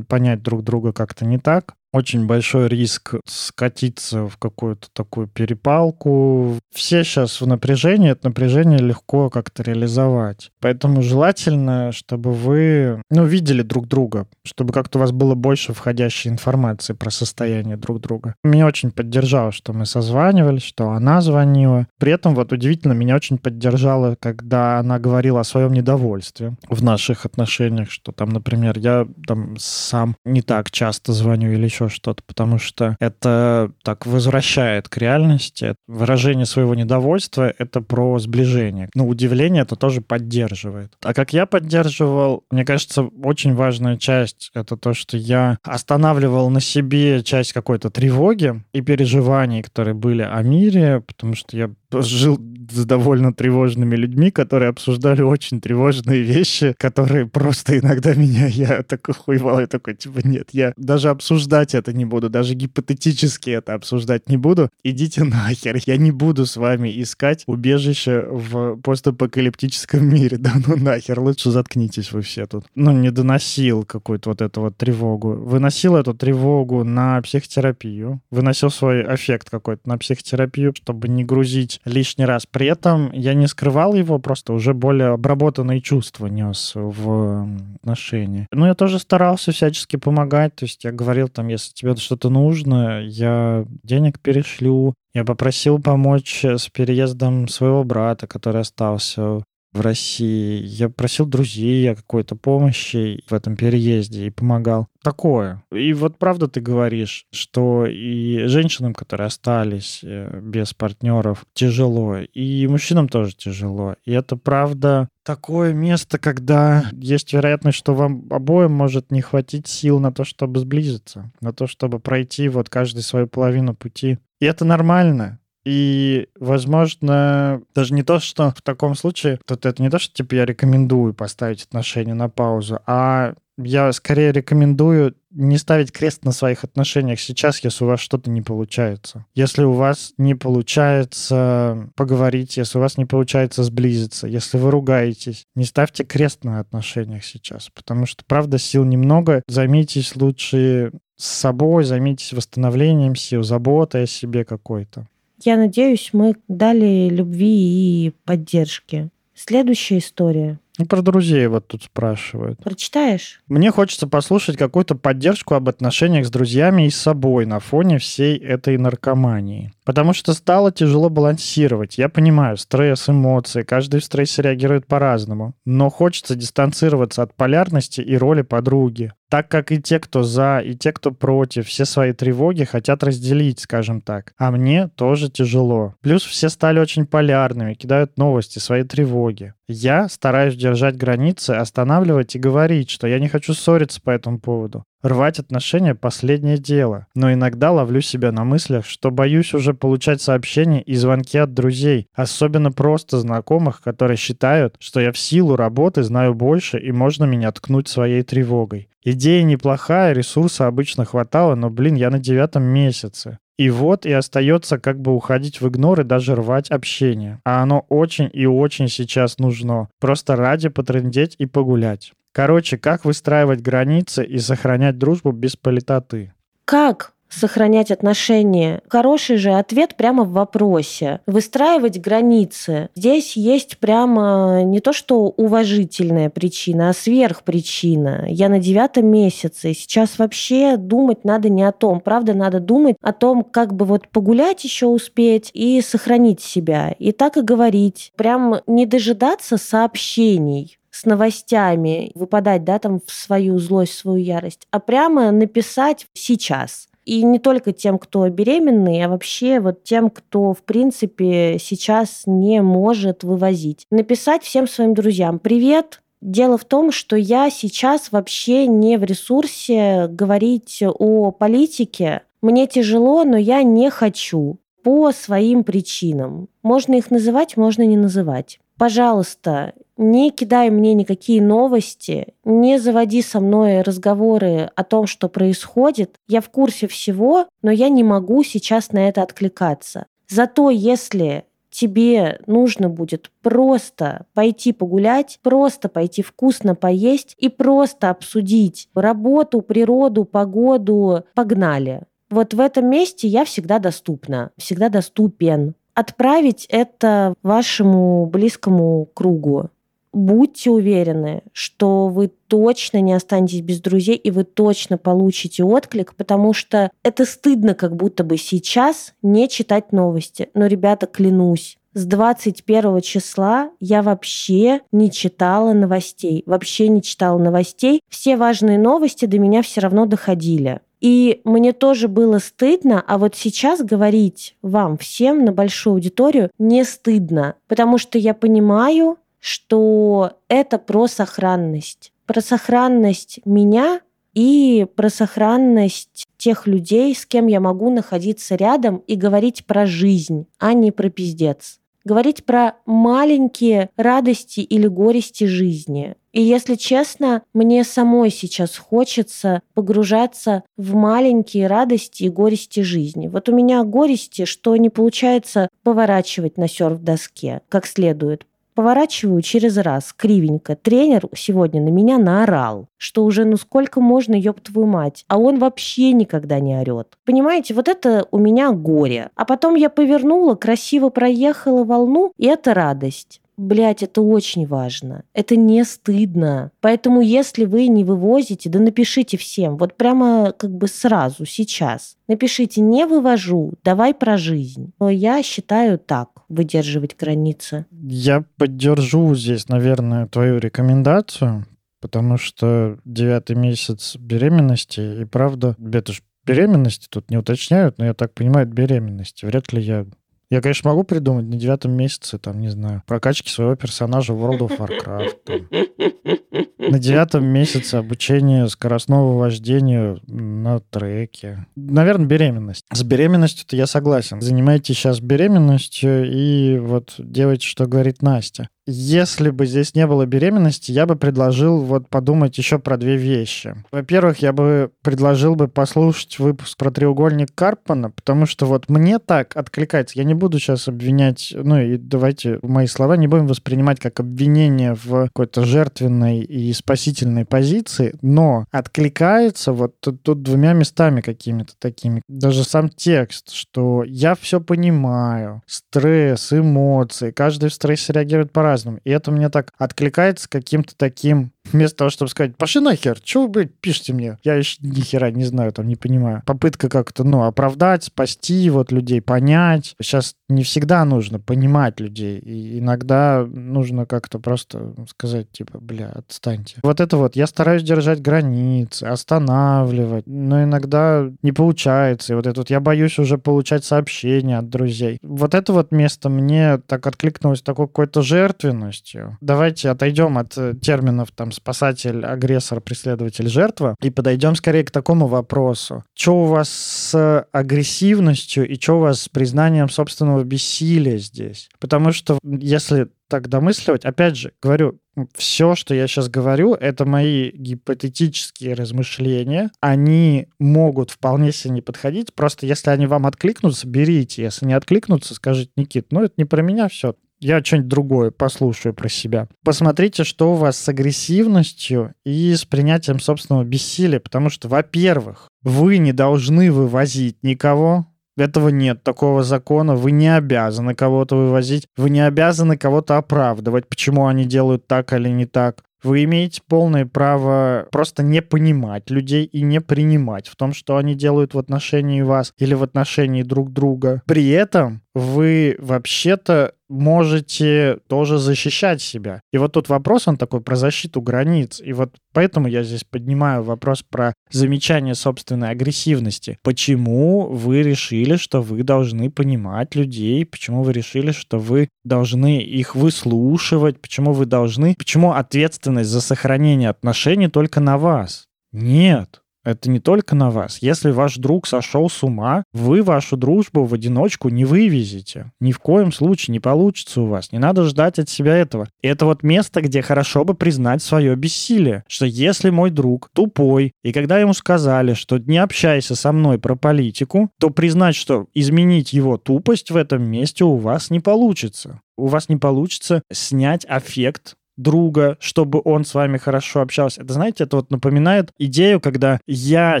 понять друг друга как-то не так очень большой риск скатиться в какую-то такую перепалку. Все сейчас в напряжении, это напряжение легко как-то реализовать. Поэтому желательно, чтобы вы ну, видели друг друга, чтобы как-то у вас было больше входящей информации про состояние друг друга. Меня очень поддержало, что мы созванивались, что она звонила. При этом вот удивительно, меня очень поддержало, когда она говорила о своем недовольстве в наших отношениях, что там, например, я там сам не так часто звоню или еще еще что-то, потому что это так возвращает к реальности. Выражение своего недовольства — это про сближение. Но удивление это тоже поддерживает. А как я поддерживал, мне кажется, очень важная часть — это то, что я останавливал на себе часть какой-то тревоги и переживаний, которые были о мире, потому что я жил с довольно тревожными людьми, которые обсуждали очень тревожные вещи, которые просто иногда меня, я такой хуевал, я такой, типа, нет, я даже обсуждать это не буду, даже гипотетически это обсуждать не буду. Идите нахер, я не буду с вами искать убежище в постапокалиптическом мире, да ну нахер, лучше заткнитесь вы все тут. Ну, не доносил какую-то вот эту вот тревогу. Выносил эту тревогу на психотерапию, выносил свой эффект какой-то на психотерапию, чтобы не грузить лишний раз. При этом я не скрывал его, просто уже более обработанные чувства нес в отношения. Ну, я тоже старался всячески помогать, то есть я говорил там, если тебе что-то нужно, я денег перешлю, я попросил помочь с переездом своего брата, который остался в России. Я просил друзей о какой-то помощи в этом переезде и помогал. Такое. И вот правда ты говоришь, что и женщинам, которые остались э, без партнеров, тяжело, и мужчинам тоже тяжело. И это правда такое место, когда есть вероятность, что вам обоим может не хватить сил на то, чтобы сблизиться, на то, чтобы пройти вот каждый свою половину пути. И это нормально. И, возможно, даже не то, что в таком случае, тут это не то, что типа я рекомендую поставить отношения на паузу, а я скорее рекомендую не ставить крест на своих отношениях сейчас, если у вас что-то не получается. Если у вас не получается поговорить, если у вас не получается сблизиться, если вы ругаетесь, не ставьте крест на отношениях сейчас, потому что, правда, сил немного. Займитесь лучше с собой, займитесь восстановлением сил, заботой о себе какой-то. Я надеюсь, мы дали любви и поддержки. Следующая история. Ну, про друзей вот тут спрашивают. Прочитаешь? Мне хочется послушать какую-то поддержку об отношениях с друзьями и с собой на фоне всей этой наркомании. Потому что стало тяжело балансировать. Я понимаю, стресс, эмоции, каждый в стрессе реагирует по-разному. Но хочется дистанцироваться от полярности и роли подруги. Так как и те, кто за, и те, кто против, все свои тревоги хотят разделить, скажем так. А мне тоже тяжело. Плюс все стали очень полярными, кидают новости, свои тревоги. Я стараюсь держать границы, останавливать и говорить, что я не хочу ссориться по этому поводу. Рвать отношения — последнее дело. Но иногда ловлю себя на мыслях, что боюсь уже получать сообщения и звонки от друзей, особенно просто знакомых, которые считают, что я в силу работы знаю больше и можно меня ткнуть своей тревогой. Идея неплохая, ресурса обычно хватало, но, блин, я на девятом месяце. И вот и остается как бы уходить в игнор и даже рвать общение. А оно очень и очень сейчас нужно. Просто ради потрындеть и погулять. Короче, как выстраивать границы и сохранять дружбу без политоты? Как сохранять отношения? Хороший же ответ прямо в вопросе. Выстраивать границы. Здесь есть прямо не то, что уважительная причина, а сверхпричина. Я на девятом месяце, и сейчас вообще думать надо не о том. Правда, надо думать о том, как бы вот погулять еще успеть и сохранить себя. И так и говорить. Прям не дожидаться сообщений с новостями, выпадать, да, там в свою злость, в свою ярость, а прямо написать сейчас. И не только тем, кто беременный, а вообще вот тем, кто, в принципе, сейчас не может вывозить. Написать всем своим друзьям «Привет, Дело в том, что я сейчас вообще не в ресурсе говорить о политике. Мне тяжело, но я не хочу по своим причинам. Можно их называть, можно не называть. Пожалуйста, не кидай мне никакие новости, не заводи со мной разговоры о том, что происходит. Я в курсе всего, но я не могу сейчас на это откликаться. Зато если тебе нужно будет просто пойти погулять, просто пойти вкусно поесть и просто обсудить работу, природу, погоду, погнали. Вот в этом месте я всегда доступна, всегда доступен. Отправить это вашему близкому кругу будьте уверены, что вы точно не останетесь без друзей, и вы точно получите отклик, потому что это стыдно как будто бы сейчас не читать новости. Но, ребята, клянусь, с 21 числа я вообще не читала новостей. Вообще не читала новостей. Все важные новости до меня все равно доходили. И мне тоже было стыдно, а вот сейчас говорить вам всем на большую аудиторию не стыдно, потому что я понимаю, что это про сохранность. Про сохранность меня и про сохранность тех людей, с кем я могу находиться рядом и говорить про жизнь, а не про пиздец. говорить про маленькие радости или горести жизни. И если честно, мне самой сейчас хочется погружаться в маленькие радости и горести жизни. Вот у меня горести, что не получается поворачивать на серф-доске как следует. Поворачиваю через раз, кривенько. Тренер сегодня на меня наорал, что уже ну сколько можно, ёб твою мать. А он вообще никогда не орет. Понимаете, вот это у меня горе. А потом я повернула, красиво проехала волну, и это радость. Блять, это очень важно. Это не стыдно. Поэтому, если вы не вывозите, да напишите всем. Вот прямо как бы сразу, сейчас. Напишите «не вывожу, давай про жизнь». Но я считаю так, выдерживать границы. Я поддержу здесь, наверное, твою рекомендацию, потому что девятый месяц беременности, и правда, это же беременности тут не уточняют, но я так понимаю, беременности. Вряд ли я я, конечно, могу придумать на девятом месяце, там, не знаю, прокачки своего персонажа в World of Warcraft. Там. На девятом месяце обучение скоростного вождения на треке. Наверное, беременность. С беременностью-то я согласен. Занимайтесь сейчас беременностью и вот делайте, что говорит Настя. Если бы здесь не было беременности, я бы предложил вот подумать еще про две вещи. Во-первых, я бы предложил бы послушать выпуск про треугольник Карпана, потому что вот мне так откликается. Я не буду сейчас обвинять, ну и давайте мои слова не будем воспринимать как обвинение в какой-то жертвенной и спасительной позиции, но откликается вот тут, тут двумя местами какими-то такими. Даже сам текст, что я все понимаю, стресс, эмоции, каждый в стрессе реагирует по по-разному. И это мне так откликается каким-то таким Вместо того, чтобы сказать, пошли нахер, что вы, блядь, пишете мне? Я еще ни хера не знаю, там, не понимаю. Попытка как-то, ну, оправдать, спасти вот людей, понять. Сейчас не всегда нужно понимать людей. И иногда нужно как-то просто сказать, типа, бля, отстаньте. Вот это вот, я стараюсь держать границы, останавливать, но иногда не получается. И вот это вот, я боюсь уже получать сообщения от друзей. Вот это вот место мне так откликнулось такой какой-то жертвенностью. Давайте отойдем от э, терминов там спасатель, агрессор, преследователь, жертва. И подойдем скорее к такому вопросу. Что у вас с агрессивностью и что у вас с признанием собственного бессилия здесь? Потому что если так домысливать, опять же, говорю, все, что я сейчас говорю, это мои гипотетические размышления. Они могут вполне себе не подходить. Просто если они вам откликнутся, берите. Если не откликнутся, скажите, Никит, ну это не про меня все я что-нибудь другое послушаю про себя. Посмотрите, что у вас с агрессивностью и с принятием собственного бессилия, потому что, во-первых, вы не должны вывозить никого, этого нет, такого закона. Вы не обязаны кого-то вывозить. Вы не обязаны кого-то оправдывать, почему они делают так или не так. Вы имеете полное право просто не понимать людей и не принимать в том, что они делают в отношении вас или в отношении друг друга. При этом вы вообще-то можете тоже защищать себя. И вот тут вопрос, он такой про защиту границ. И вот поэтому я здесь поднимаю вопрос про замечание собственной агрессивности. Почему вы решили, что вы должны понимать людей? Почему вы решили, что вы должны их выслушивать? Почему вы должны... Почему ответственность за сохранение отношений только на вас? Нет. Это не только на вас. Если ваш друг сошел с ума, вы вашу дружбу в одиночку не вывезете. Ни в коем случае не получится у вас. Не надо ждать от себя этого. И это вот место, где хорошо бы признать свое бессилие. Что если мой друг тупой, и когда ему сказали, что не общайся со мной про политику, то признать, что изменить его тупость в этом месте у вас не получится у вас не получится снять аффект друга, чтобы он с вами хорошо общался. Это, знаете, это вот напоминает идею, когда я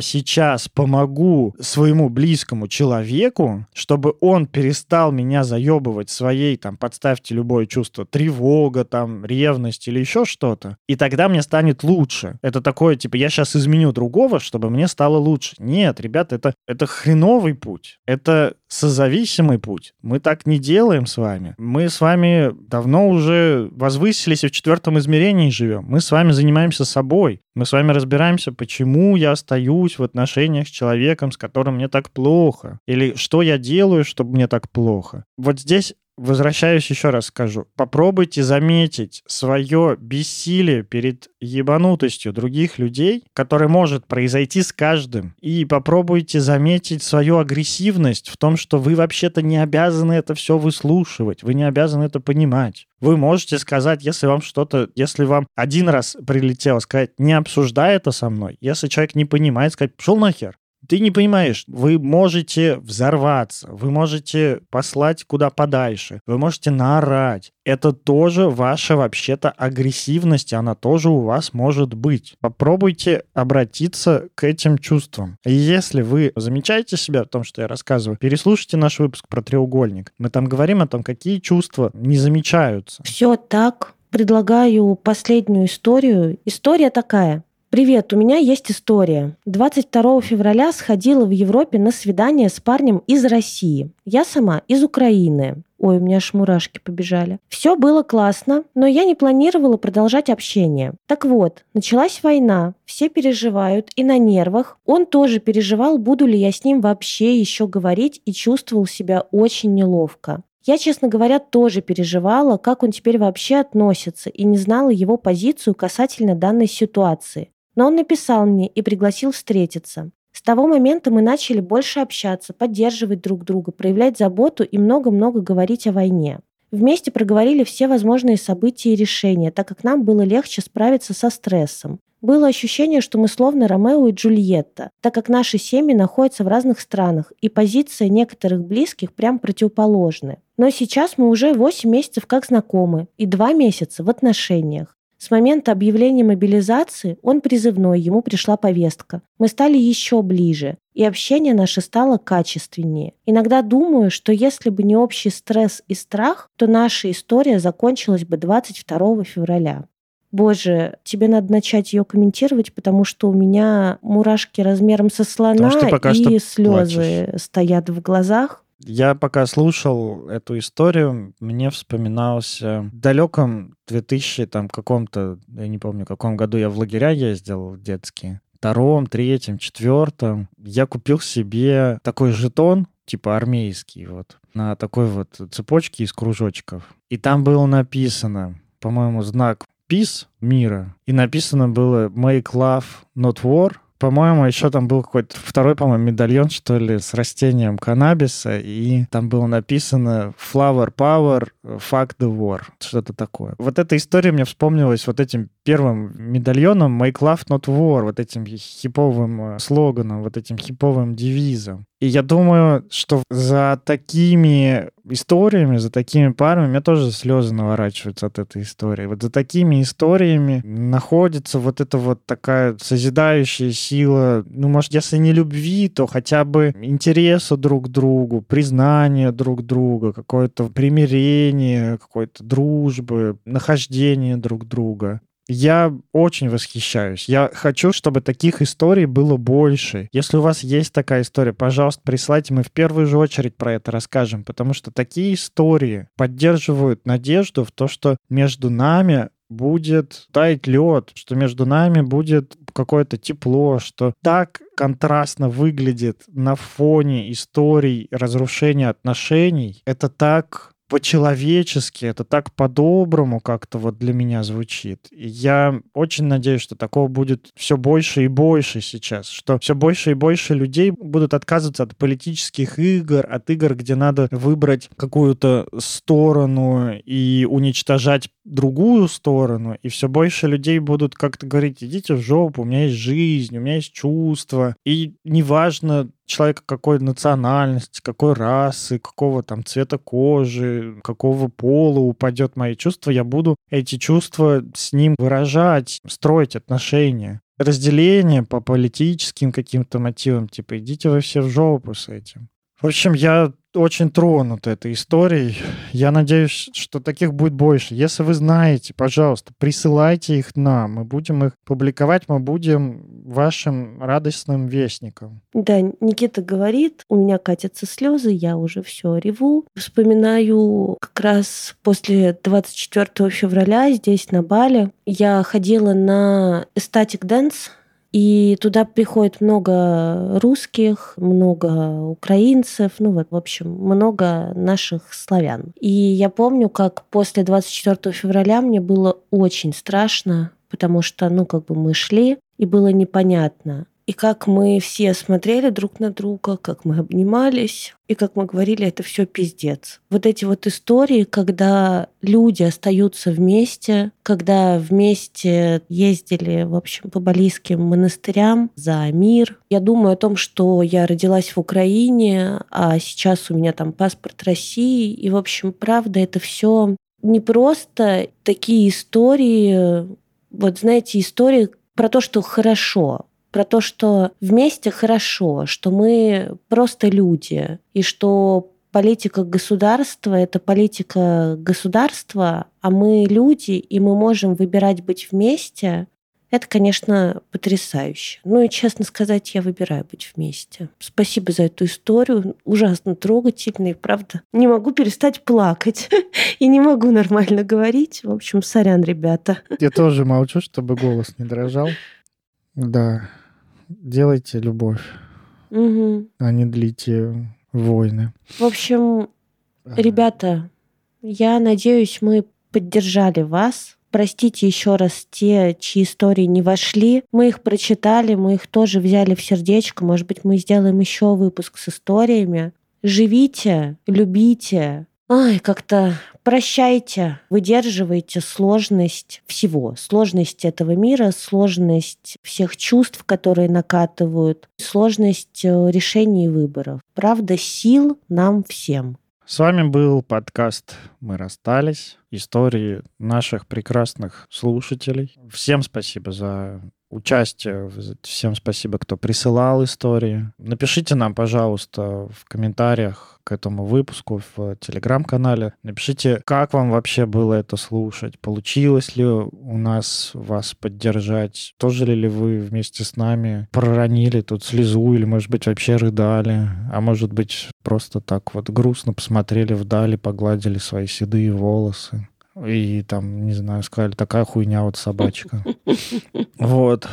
сейчас помогу своему близкому человеку, чтобы он перестал меня заебывать своей, там, подставьте любое чувство, тревога, там, ревность или еще что-то, и тогда мне станет лучше. Это такое, типа, я сейчас изменю другого, чтобы мне стало лучше. Нет, ребята, это, это хреновый путь. Это созависимый путь. Мы так не делаем с вами. Мы с вами давно уже возвысились и в четвертом измерении живем. Мы с вами занимаемся собой. Мы с вами разбираемся, почему я остаюсь в отношениях с человеком, с которым мне так плохо. Или что я делаю, чтобы мне так плохо. Вот здесь возвращаюсь еще раз скажу. Попробуйте заметить свое бессилие перед ебанутостью других людей, которое может произойти с каждым. И попробуйте заметить свою агрессивность в том, что вы вообще-то не обязаны это все выслушивать, вы не обязаны это понимать. Вы можете сказать, если вам что-то, если вам один раз прилетело, сказать, не обсуждай это со мной. Если человек не понимает, сказать, пошел нахер. Ты не понимаешь, вы можете взорваться, вы можете послать куда подальше, вы можете наорать. Это тоже ваша вообще-то агрессивность, она тоже у вас может быть. Попробуйте обратиться к этим чувствам. И если вы замечаете себя в том, что я рассказываю, переслушайте наш выпуск про треугольник. Мы там говорим о том, какие чувства не замечаются. Все так. Предлагаю последнюю историю. История такая. Привет, у меня есть история. 22 февраля сходила в Европе на свидание с парнем из России. Я сама из Украины. Ой, у меня аж мурашки побежали. Все было классно, но я не планировала продолжать общение. Так вот, началась война, все переживают и на нервах. Он тоже переживал, буду ли я с ним вообще еще говорить и чувствовал себя очень неловко. Я, честно говоря, тоже переживала, как он теперь вообще относится, и не знала его позицию касательно данной ситуации. Но он написал мне и пригласил встретиться. С того момента мы начали больше общаться, поддерживать друг друга, проявлять заботу и много-много говорить о войне. Вместе проговорили все возможные события и решения, так как нам было легче справиться со стрессом. Было ощущение, что мы словно Ромео и Джульетта, так как наши семьи находятся в разных странах, и позиция некоторых близких прям противоположны. Но сейчас мы уже 8 месяцев как знакомы и 2 месяца в отношениях. С момента объявления мобилизации он призывной, ему пришла повестка. Мы стали еще ближе, и общение наше стало качественнее. Иногда думаю, что если бы не общий стресс и страх, то наша история закончилась бы 22 февраля. Боже, тебе надо начать ее комментировать, потому что у меня мурашки размером со слона и слезы плачешь. стоят в глазах. Я пока слушал эту историю, мне вспоминался в далеком 2000 там каком-то, я не помню, каком году я в лагеря ездил детские, втором, третьем, четвертом, я купил себе такой жетон, типа армейский, вот, на такой вот цепочке из кружочков. И там было написано, по-моему, знак peace мира. И написано было make love, not war. По-моему, еще там был какой-то второй, по-моему, медальон, что ли, с растением каннабиса, и там было написано «Flower Power, Fuck the War», что-то такое. Вот эта история мне вспомнилась вот этим первым медальоном «Make Love Not War», вот этим хиповым э, слоганом, вот этим хиповым девизом. И я думаю, что за такими историями, за такими парами, у меня тоже слезы наворачиваются от этой истории. Вот за такими историями находится вот эта вот такая созидающая сила, ну, может, если не любви, то хотя бы интереса друг к другу, признания друг друга, какое-то примирение, какой-то дружбы, нахождение друг друга. Я очень восхищаюсь. Я хочу, чтобы таких историй было больше. Если у вас есть такая история, пожалуйста, присылайте. Мы в первую же очередь про это расскажем, потому что такие истории поддерживают надежду в то, что между нами будет таять лед, что между нами будет какое-то тепло, что так контрастно выглядит на фоне историй разрушения отношений. Это так по-человечески, это так по-доброму как-то вот для меня звучит. И я очень надеюсь, что такого будет все больше и больше сейчас, что все больше и больше людей будут отказываться от политических игр, от игр, где надо выбрать какую-то сторону и уничтожать другую сторону, и все больше людей будут как-то говорить, идите в жопу, у меня есть жизнь, у меня есть чувства, и неважно, человека какой национальности, какой расы, какого там цвета кожи, какого пола упадет мои чувства, я буду эти чувства с ним выражать, строить отношения. Разделение по политическим каким-то мотивам, типа идите вы все в жопу с этим. В общем, я очень тронут этой историей. Я надеюсь, что таких будет больше. Если вы знаете, пожалуйста, присылайте их нам. Мы будем их публиковать, мы будем вашим радостным вестником. Да, Никита говорит, у меня катятся слезы, я уже все реву. Вспоминаю как раз после 24 февраля здесь на Бали. Я ходила на Static Dance, И туда приходит много русских, много украинцев, ну вот, в общем, много наших славян. И я помню, как после 24 февраля мне было очень страшно, потому что, ну, как бы мы шли, и было непонятно, и как мы все смотрели друг на друга, как мы обнимались, и как мы говорили, это все пиздец. Вот эти вот истории, когда люди остаются вместе, когда вместе ездили, в общем, по балийским монастырям за мир. Я думаю о том, что я родилась в Украине, а сейчас у меня там паспорт России. И, в общем, правда, это все не просто такие истории, вот знаете, истории про то, что хорошо, про то, что вместе хорошо, что мы просто люди, и что политика государства — это политика государства, а мы люди, и мы можем выбирать быть вместе, это, конечно, потрясающе. Ну и, честно сказать, я выбираю быть вместе. Спасибо за эту историю. Ужасно трогательный, правда. Не могу перестать плакать. И не могу нормально говорить. В общем, сорян, ребята. Я тоже молчу, чтобы голос не дрожал. Да, делайте любовь, угу. а не длите войны. В общем, ребята, я надеюсь, мы поддержали вас. Простите еще раз те, чьи истории не вошли. Мы их прочитали, мы их тоже взяли в сердечко. Может быть, мы сделаем еще выпуск с историями. Живите, любите, Ай, как-то прощайте, выдерживайте сложность всего, сложность этого мира, сложность всех чувств, которые накатывают, сложность э, решений и выборов. Правда, сил нам всем. С вами был подкаст «Мы расстались». Истории наших прекрасных слушателей. Всем спасибо за участие. Всем спасибо, кто присылал истории. Напишите нам, пожалуйста, в комментариях к этому выпуску в телеграм-канале. Напишите, как вам вообще было это слушать. Получилось ли у нас вас поддержать? Тоже ли вы вместе с нами проронили тут слезу или, может быть, вообще рыдали? А может быть, просто так вот грустно посмотрели вдали, погладили свои седые волосы и там, не знаю, сказали, такая хуйня вот собачка. Вот.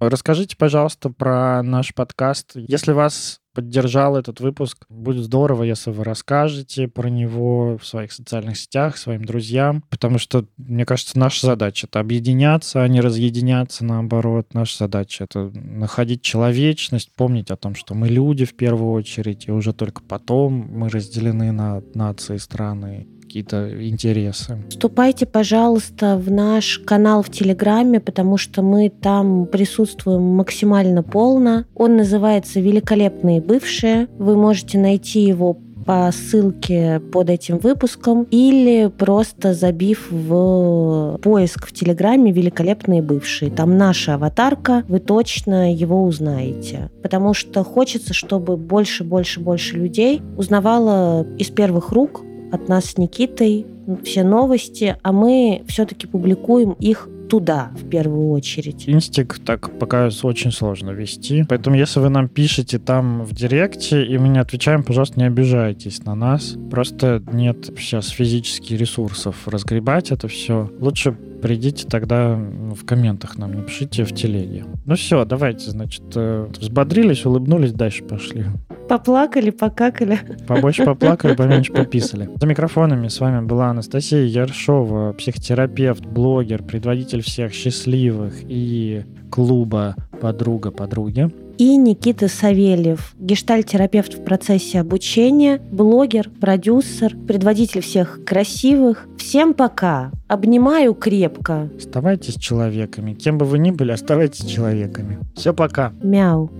Расскажите, пожалуйста, про наш подкаст. Если вас поддержал этот выпуск, будет здорово, если вы расскажете про него в своих социальных сетях, своим друзьям, потому что, мне кажется, наша задача — это объединяться, а не разъединяться, наоборот. Наша задача — это находить человечность, помнить о том, что мы люди в первую очередь, и уже только потом мы разделены на нации, страны какие-то интересы. Вступайте, пожалуйста, в наш канал в Телеграме, потому что мы там присутствуем максимально полно. Он называется «Великолепные бывшие». Вы можете найти его по ссылке под этим выпуском или просто забив в поиск в Телеграме «Великолепные бывшие». Там наша аватарка, вы точно его узнаете. Потому что хочется, чтобы больше, больше, больше людей узнавало из первых рук от нас с Никитой все новости, а мы все-таки публикуем их туда в первую очередь. Инстик так пока очень сложно вести. Поэтому если вы нам пишете там в директе, и мы не отвечаем, пожалуйста, не обижайтесь на нас. Просто нет сейчас физических ресурсов разгребать это все. Лучше придите тогда в комментах нам, напишите в телеге. Ну все, давайте, значит, э, взбодрились, улыбнулись, дальше пошли. Поплакали, покакали. Побольше поплакали, поменьше пописали. За микрофонами с вами была Анастасия Яршова, психотерапевт, блогер, предводитель всех счастливых и клуба «Подруга подруги» и Никита Савельев, гештальтерапевт в процессе обучения, блогер, продюсер, предводитель всех красивых. Всем пока! Обнимаю крепко. Оставайтесь человеками. Кем бы вы ни были, оставайтесь человеками. Все, пока. Мяу.